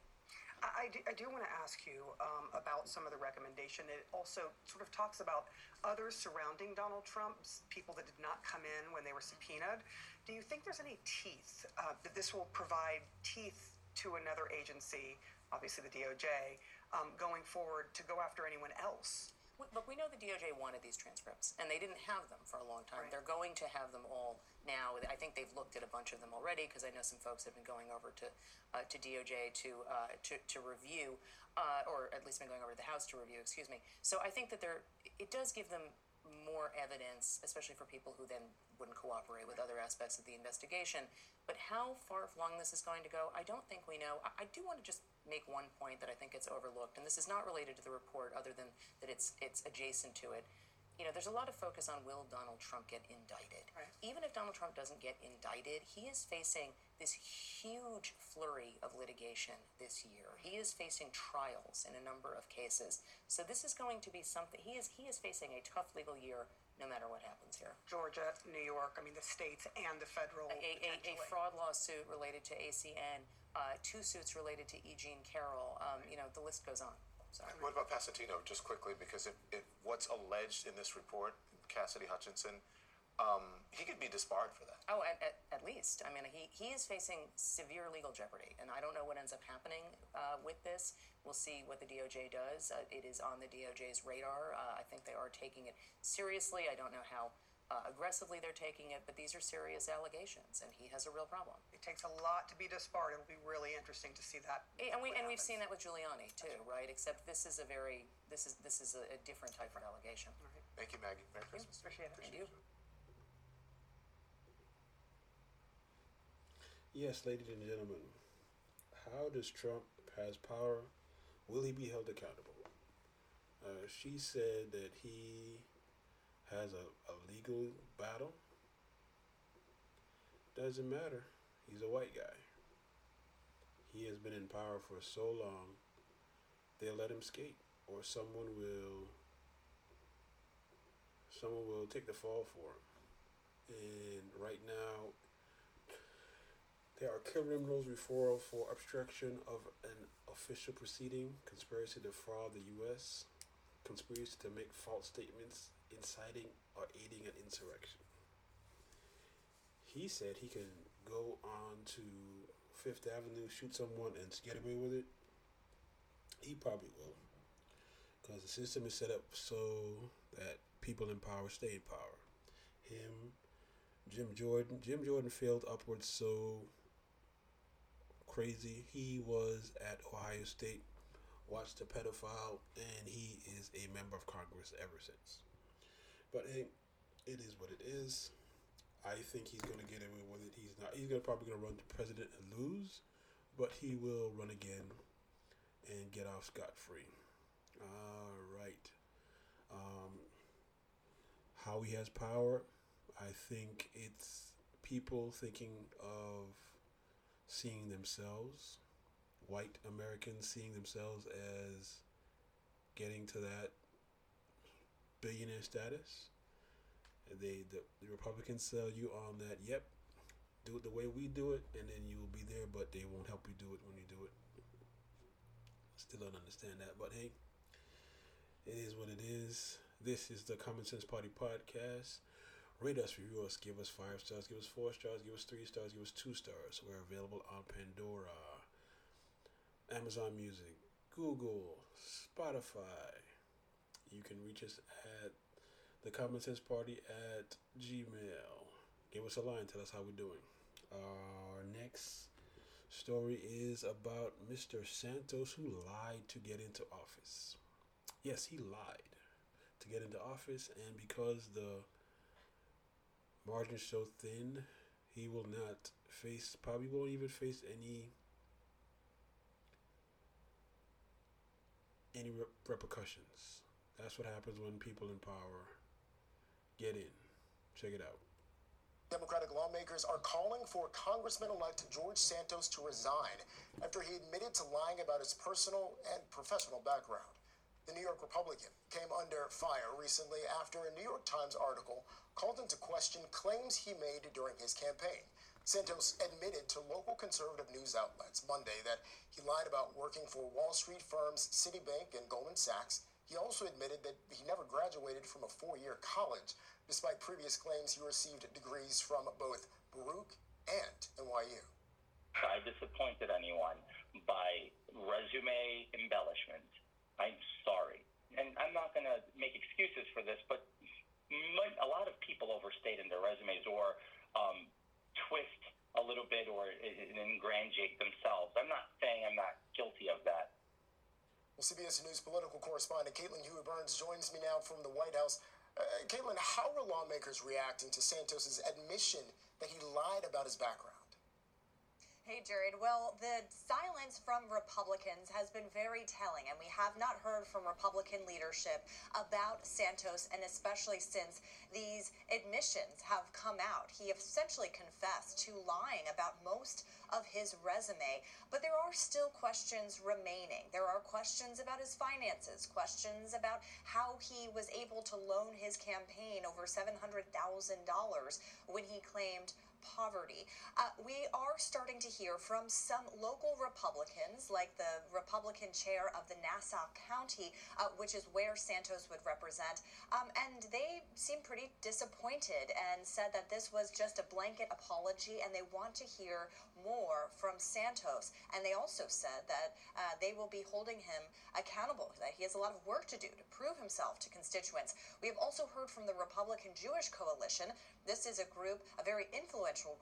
I, I do, do want to ask you um, about some of the recommendation. It also sort of talks about others surrounding Donald Trump, people that did not come in when they were subpoenaed. Do you think there's any teeth uh, that this will provide teeth to another agency, obviously the DOJ, um, going forward to go after anyone else? We- Look, we know the DOJ wanted these transcripts, and they didn't have them for a long time. They're going to have them all now. I think they've looked at a bunch of them already because I know some folks have been going over to uh, to DOJ to uh, to to review, uh, or at least been going over to the House to review. Excuse me. So I think that there it does give them more evidence, especially for people who then wouldn't cooperate with other aspects of the investigation. But how far along this is going to go, I don't think we know. I, I do want to just make one point that I think gets overlooked, and this is not related to the report, other than that it's it's adjacent to it. You know, there's a lot of focus on will Donald Trump get indicted. Even if Donald Trump doesn't get indicted, he is facing this huge flurry of litigation this year. He is facing trials in a number of cases. So this is going to be something he is he is facing a tough legal year no matter what happens here. Georgia, New York, I mean, the states and the federal. A, a, a fraud lawsuit related to ACN, uh, two suits related to E. Jean Carroll. Um, you know, the list goes on. Sorry. What about Passantino, just quickly, because if, what's alleged in this report, Cassidy Hutchinson, um, he could be disbarred for that. Oh, at, at, at least. I mean, he, he is facing severe legal jeopardy, and I don't know what ends up happening uh, with this. We'll see what the DOJ does. Uh, it is on the DOJ's radar. Uh, I think they are taking it seriously. I don't know how uh, aggressively they're taking it, but these are serious allegations, and he has a real problem. It takes a lot to be disbarred. It will be really interesting to see that. And we what and we've seen that with Giuliani too, right? Except this is a very this is this is a, a different type of allegation. Thank you, Maggie. Merry Christmas. Appreciate it. Thank you. Yes, ladies and gentlemen, how does Trump has power? Will he be held accountable? Uh, she said that he has a, a legal battle. Doesn't matter. He's a white guy. He has been in power for so long, they'll let him skate, or someone will. Someone will take the fall for him. And right now, there are criminals referral for obstruction of an official proceeding, conspiracy to fraud the U.S., conspiracy to make false statements, inciting or aiding an insurrection. He said he can go on to Fifth Avenue, shoot someone, and get away with it. He probably will, because the system is set up so that people in power stay in power. Him, Jim Jordan. Jim Jordan failed upwards so crazy. He was at Ohio State, watched a pedophile, and he is a member of Congress ever since. But hey, it is what it is. I think he's gonna get away with it. He's not. He's gonna probably gonna run for president and lose, but he will run again and get off scot free. All right. Um, how he has power, I think it's people thinking of seeing themselves, white Americans seeing themselves as getting to that billionaire status. And they the, the Republicans sell you on that, yep, do it the way we do it, and then you will be there, but they won't help you do it when you do it. Still don't understand that, but hey, it is what it is. This is the Common Sense Party podcast. Rate us, review us, give us five stars, give us four stars, give us three stars, give us two stars. We're available on Pandora, Amazon Music, Google, Spotify. You can reach us at the Common Sense Party at Gmail. Give us a line, tell us how we're doing. Our next story is about Mr. Santos who lied to get into office. Yes, he lied to get into office, and because the margin is so thin, he will not face, probably won't even face any any re- repercussions. That's what happens when people in power get in. Check it out. Democratic lawmakers are calling for Congressman elect George Santos to resign after he admitted to lying about his personal and professional background. The New York Republican came under fire recently after a New York Times article called into question claims he made during his campaign. Santos admitted to local conservative news outlets Monday that he lied about working for Wall Street firms Citibank and Goldman Sachs. He also admitted that he never graduated from a four year college, despite previous claims he received degrees from both Baruch and NYU. I disappointed anyone by resume embellishment. I'm sorry. And I'm not going to make excuses for this, but a lot of people overstate in their resumes or um, twist a little bit or ingratiate themselves. I'm not saying I'm not guilty of that. Well, CBS News political correspondent Caitlin Huey Burns joins me now from the White House. Uh, Caitlin, how are lawmakers reacting to Santos's admission that he lied about his background? Hey, Jared. Well, the silence from Republicans has been very telling, and we have not heard from Republican leadership about Santos, and especially since these admissions have come out. He essentially confessed to lying about most of his resume, but there are still questions remaining. There are questions about his finances, questions about how he was able to loan his campaign over $700,000 when he claimed poverty. Uh, we are starting to hear from some local Republicans, like the Republican chair of the Nassau County, uh, which is where Santos would represent, um, and they seem pretty disappointed and said that this was just a blanket apology and they want to hear more from Santos. And they also said that uh, they will be holding him accountable, that he has a lot of work to do to prove himself to constituents. We have also heard from the Republican Jewish Coalition. This is a group, a very influential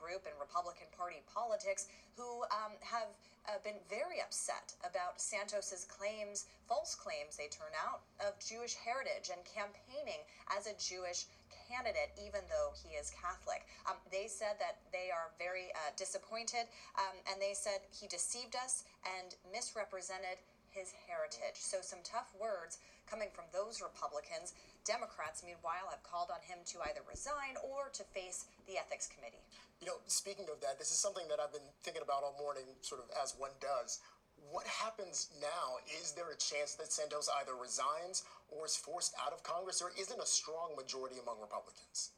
group in Republican Party politics, who um, have uh, been very upset about Santos's claims, false claims they turn out, of Jewish heritage and campaigning as a Jewish candidate, even though he is Catholic. Um, they said that they are very uh, disappointed, um, and they said he deceived us and misrepresented his heritage. So, some tough words coming from those Republicans. Democrats, meanwhile, have called on him to either resign or to face the ethics committee. You know, speaking of that, this is something that I've been thinking about all morning, sort of as one does. What happens now? Is there a chance that Santos either resigns or is forced out of Congress? There isn't a strong majority among Republicans.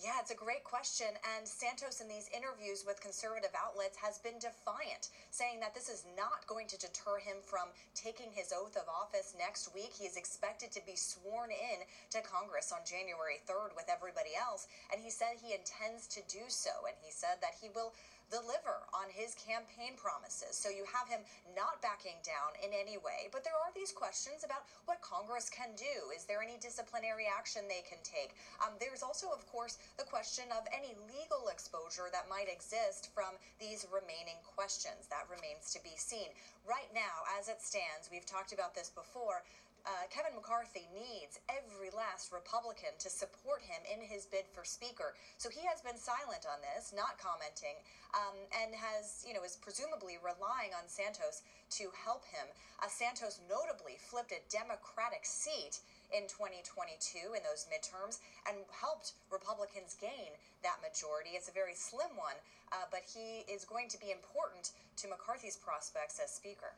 Yeah, it's a great question. And Santos, in these interviews with conservative outlets, has been defiant, saying that this is not going to deter him from taking his oath of office next week. He is expected to be sworn in to Congress on January 3rd with everybody else. And he said he intends to do so. And he said that he will deliver on his campaign promises. So you have him not backing down in any way. But there are these questions about what Congress can do. Is there any disciplinary action they can take? Um, there's also, of course, the question of any legal exposure that might exist from these remaining questions. That remains to be seen. Right now, as it stands, we've talked about this before uh, Kevin McCarthy needs every last Republican to support him in his bid for Speaker. So he has been silent on this, not commenting, um, and has, you know, is presumably relying on Santos to help him. Uh, Santos notably flipped a Democratic seat in 2022 in those midterms and helped Republicans gain that majority. It's a very slim one, uh, but he is going to be important to McCarthy's prospects as Speaker.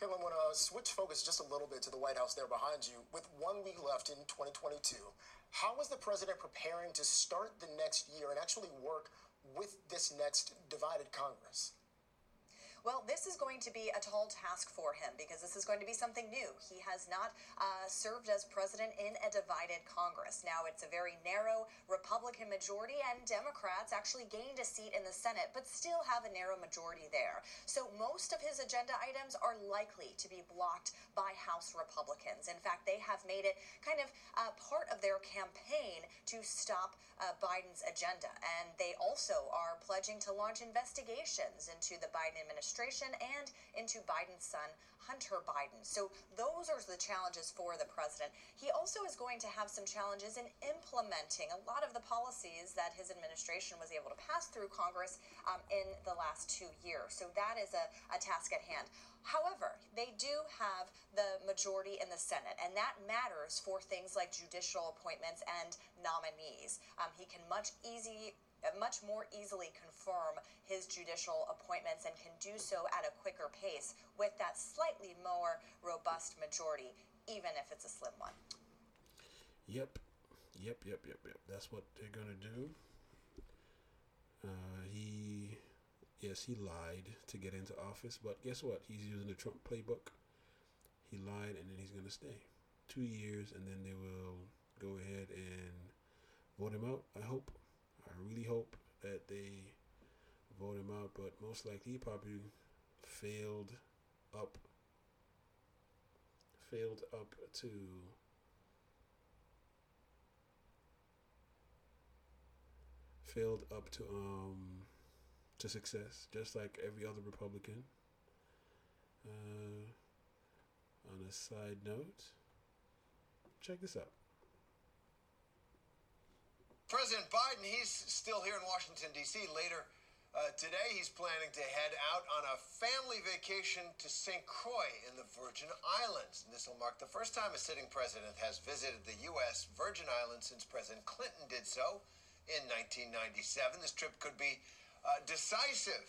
Kevin, I want to switch focus just a little bit to the White House there behind you. With one week left in 2022, how is the president preparing to start the next year and actually work with this next divided Congress? Well, this is going to be a tall task for him because this is going to be something new. He has not uh, served as president in a divided Congress. Now, it's a very narrow Republican majority, and Democrats actually gained a seat in the Senate, but still have a narrow majority there. So, most of his agenda items are likely to be blocked by House Republicans. In fact, they have made it kind of uh, part of their campaign to stop uh, Biden's agenda. And they also are pledging to launch investigations into the Biden administration and into Biden's son, Hunter Biden. So those are the challenges for the president. He also is going to have some challenges in implementing a lot of the policies that his administration was able to pass through Congress um, in the last two years. So that is a, a task at hand. However, they do have the majority in the Senate, and that matters for things like judicial appointments and nominees. Um, he can much easy much more easily confirm his judicial appointments and can do so at a quicker pace with that slightly more robust majority, even if it's a slim one. Yep, yep, yep, yep, yep. That's what they're gonna do. Uh, he, yes, he lied to get into office, but guess what? He's using the Trump playbook. He lied, and then he's gonna stay two years, and then they will go ahead and vote him out. I hope. I really hope that they vote him out, but most likely he probably failed up failed up to failed up to um to success, just like every other Republican. Uh, on a side note, check this out. President Biden, he's still here in Washington, D.C. Later uh, today, he's planning to head out on a family vacation to St. Croix in the Virgin Islands. And this will mark the first time a sitting president has visited the U.S. Virgin Islands since President Clinton did so in 1997. This trip could be uh, decisive.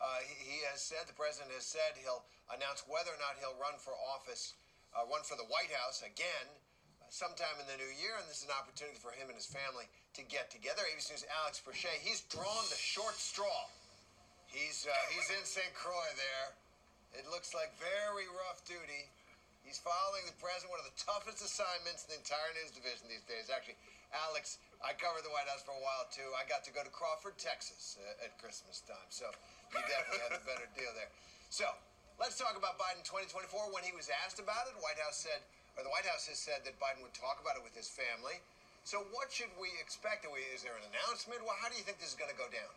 Uh, he, he, has said, the president has said, he'll announce whether or not he'll run for office, uh, run for the White House again uh, sometime in the new year. And this is an opportunity for him and his family to get together. ABC News' Alex Presha, he's drawn the short straw. He's, uh, he's in St. Croix there. It looks like very rough duty. He's following the president, one of the toughest assignments in the entire news division these days. Actually, Alex, I covered the White House for a while too. I got to go to Crawford, Texas uh, at Christmas time. So you definitely had a better deal there. So let's talk about Biden 2024. When he was asked about it, White House said, or the White House has said that Biden would talk about it with his family. So what should we expect? Is there an announcement? Well, how do you think this is going to go down?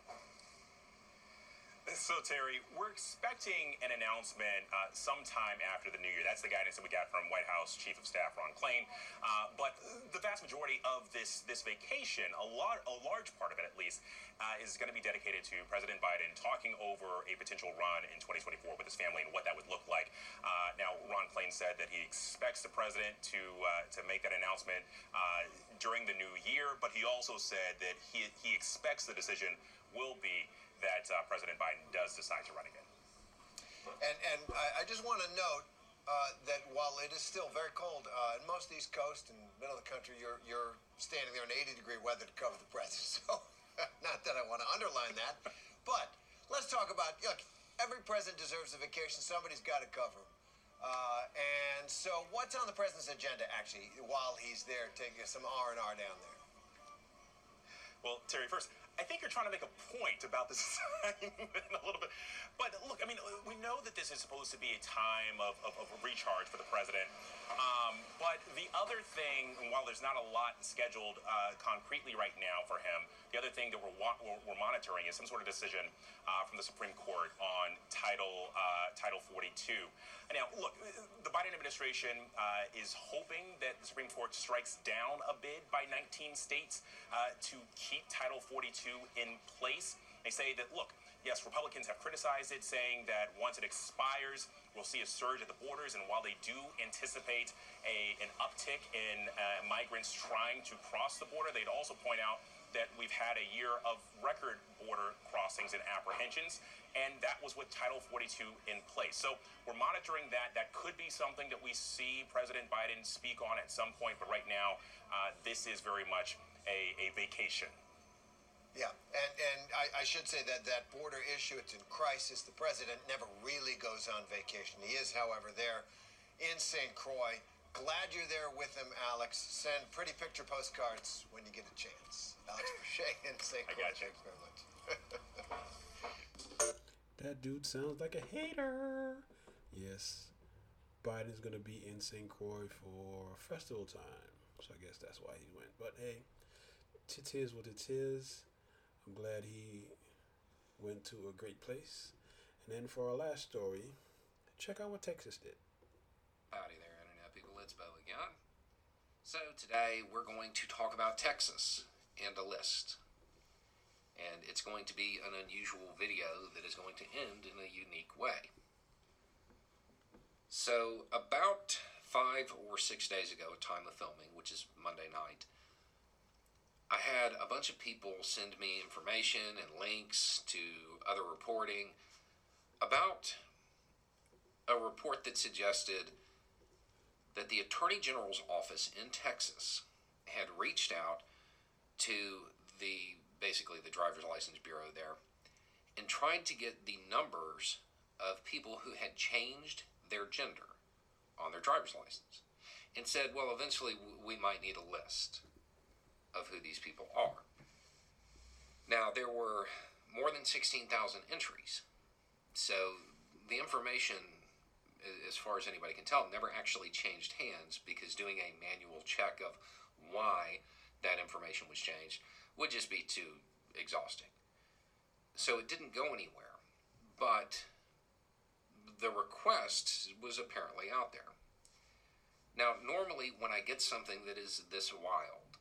So, Terry, we're expecting an announcement uh, sometime after the new year. That's the guidance that we got from White House Chief of Staff Ron Klain. Uh, but the vast majority of this this vacation, a lot, a large part of it at least, uh, is going to be dedicated to President Biden talking over a potential run in 2024 with his family and what that would look like. Uh, now, Ron Klain said that he expects the president to uh, to make that announcement uh, during the new year, but he also said that he he expects the decision will be that uh, President Biden does decide to run again. And, and I, I just want to note uh, that while it is still very cold uh, in most East Coast and middle of the country, you're, you're standing there in 80 degree weather to cover the president. So, not that I want to underline that, but let's talk about look, every president deserves a vacation. Somebody's got to cover him. Uh, and so, what's on the president's agenda actually while he's there taking some R and R down there? Well, Terry, first, I think you're trying to make a point about this assignment a little bit. But look, I mean, we know that this is supposed to be a time of, of, of recharge for the president. Um, but the other thing, while there's not a lot scheduled uh, concretely right now for him, the other thing that we're, we're monitoring is some sort of decision uh, from the Supreme Court on Title uh, Title 42. Now, look, the Biden administration uh, is hoping that the Supreme Court strikes down a bid by 19 states uh, to keep Title 42 in place. They say that, look, yes, Republicans have criticized it, saying that once it expires, we'll see a surge at the borders. And while they do anticipate a, an uptick in uh, migrants trying to cross the border, they'd also point out that we've had a year of record border crossings and apprehensions, and that was with Title 42 in place. So we're monitoring that. That could be something that we see President Biden speak on at some point, but right now, uh, this is very much a, a vacation. Yeah, and, and I, I should say that that border issue, it's in crisis. The president never really goes on vacation. He is, however, there in St. Croix. Glad you're there with him, Alex. Send pretty picture postcards when you get a chance. Alex Boucher in St. Croix. Thanks very much. That dude sounds like a hater. Yes, Biden's gonna be in St. Croix for festival time, so I guess that's why he went. But hey, it is what it is. I'm glad he went to a great place. And then for our last story, check out what Texas did. Howdy there, Internet people. Again. So, today we're going to talk about Texas and a list. And it's going to be an unusual video that is going to end in a unique way. So, about five or six days ago, at time of filming, which is Monday night, I had a bunch of people send me information and links to other reporting about a report that suggested that the Attorney General's office in Texas had reached out to the basically the driver's license bureau there and tried to get the numbers of people who had changed their gender on their driver's license and said, well, eventually we might need a list of who these people are. Now, there were more than 16,000 entries. So the information, as far as anybody can tell, never actually changed hands because doing a manual check of why that information was changed would just be too exhausting. So it didn't go anywhere. But the request was apparently out there. Now, normally when I get something that is this wild,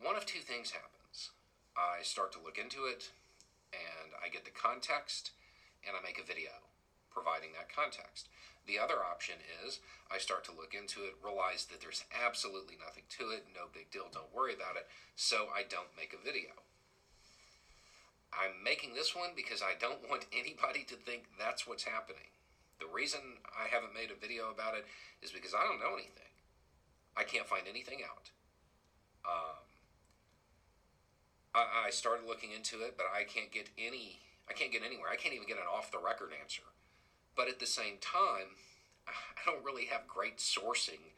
one of two things happens. I start to look into it, and I get the context, and I make a video providing that context. The other option is I start to look into it, realize that there's absolutely nothing to it, no big deal, don't worry about it, so I don't make a video. I'm making this one because I don't want anybody to think that's what's happening. The reason I haven't made a video about it is because I don't know anything. I can't find anything out. Um, I, I started looking into it, but I can't get any. I can't get anywhere. I can't even get an off the record answer. But at the same time, I don't really have great sourcing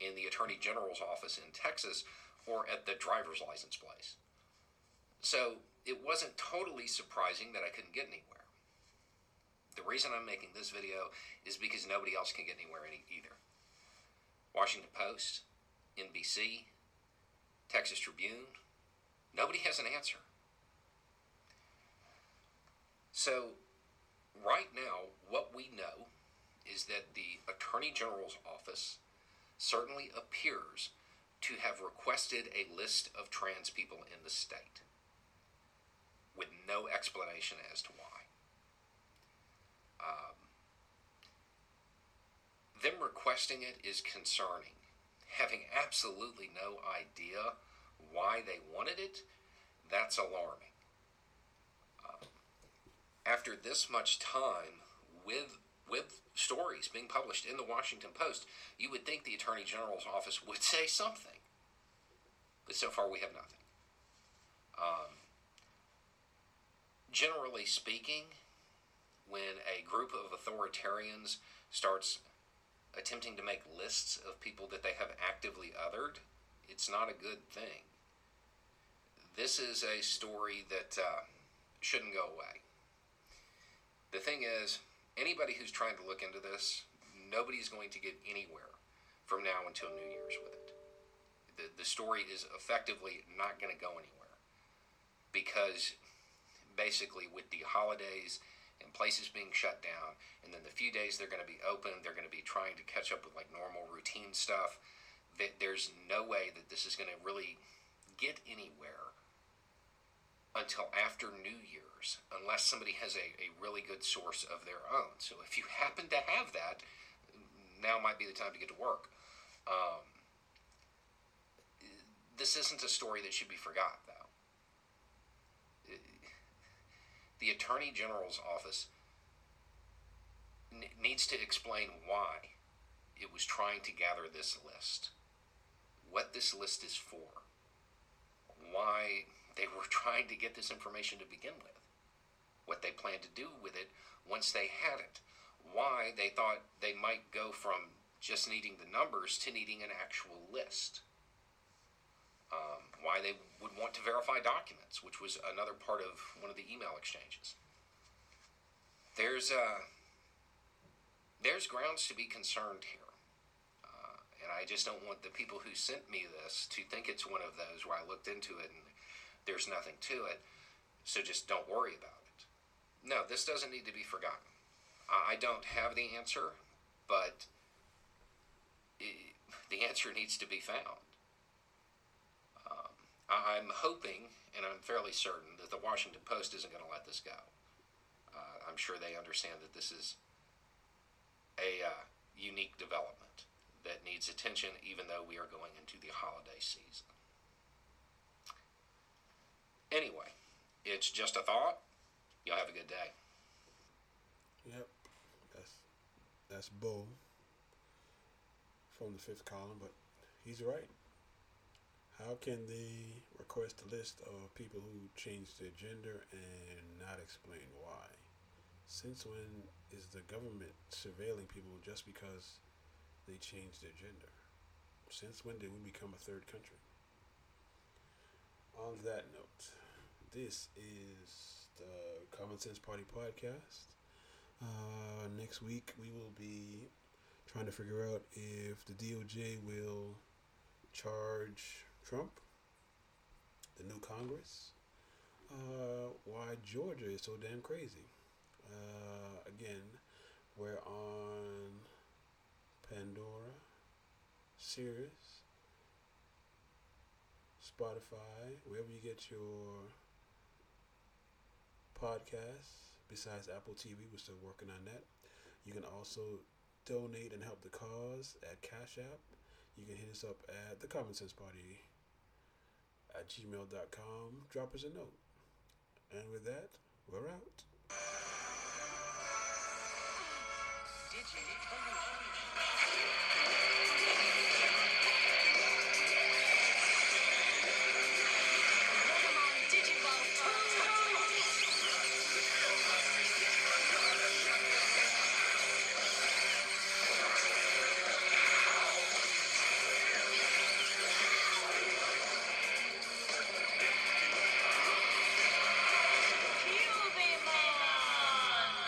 in the Attorney General's office in Texas or at the driver's license place. So it wasn't totally surprising that I couldn't get anywhere. The reason I'm making this video is because nobody else can get anywhere any, either. Washington Post, NBC, Texas Tribune, nobody has an answer. So, right now, what we know is that the Attorney General's office certainly appears to have requested a list of trans people in the state with no explanation as to why. Um, them requesting it is concerning. Having absolutely no idea why they wanted it, that's alarming. Um, after this much time with with stories being published in the Washington Post, you would think the Attorney General's office would say something. But so far, we have nothing. Um, generally speaking, when a group of authoritarians starts attempting to make lists of people that they have actively othered, it's not a good thing. this is a story that uh, shouldn't go away. The thing is, anybody who's trying to look into this, nobody's going to get anywhere from now until New Year's with it. The, the story is effectively not going to go anywhere because basically, with the holidays and places being shut down, and then the few days they're going to be open, they're going to be trying to catch up with like normal routine stuff. That there's no way that this is going to really get anywhere until after New Year's, unless somebody has a, a really good source of their own. So if you happen to have that, now might be the time to get to work. Um, this isn't a story that should be forgot, though. The Attorney General's office n- needs to explain why it was trying to gather this list, what this list is for, why they were trying to get this information to begin with, what they planned to do with it once they had it, why they thought they might go from just needing the numbers to needing an actual list. Um, why they would want to verify documents, which was another part of one of the email exchanges. There's uh, there's grounds to be concerned here, uh, and I just don't want the people who sent me this to think it's one of those where I looked into it and there's nothing to it, so just don't worry about it. No, this doesn't need to be forgotten. I don't have the answer, but it, the answer needs to be found. Um, I'm hoping, and I'm fairly certain, that the Washington Post isn't going to let this go. Uh, I'm sure they understand that this is a uh, unique development that needs attention, even though we are going into the holiday season. Anyway, it's just a thought. Y'all have a good day. Yep, that's that's Beau from the fifth column, but he's right. How can they request a list of people who changed their gender and not explain why? Since when is the government surveilling people just because they changed their gender? Since when did we become a third country? On that note, this is the Common Sense Party podcast. Uh, next week, we will be trying to figure out if the DOJ will charge Trump, the new Congress, uh, why Georgia is so damn crazy. Uh, again, we're on Pandora, Sirius, Spotify, wherever you get your podcasts. Besides Apple TV, we're still working on that. You can also donate and help the cause at Cash App. You can hit us up at the Common Sense Party at gmail.com. Drop us a note. And with that, we're out.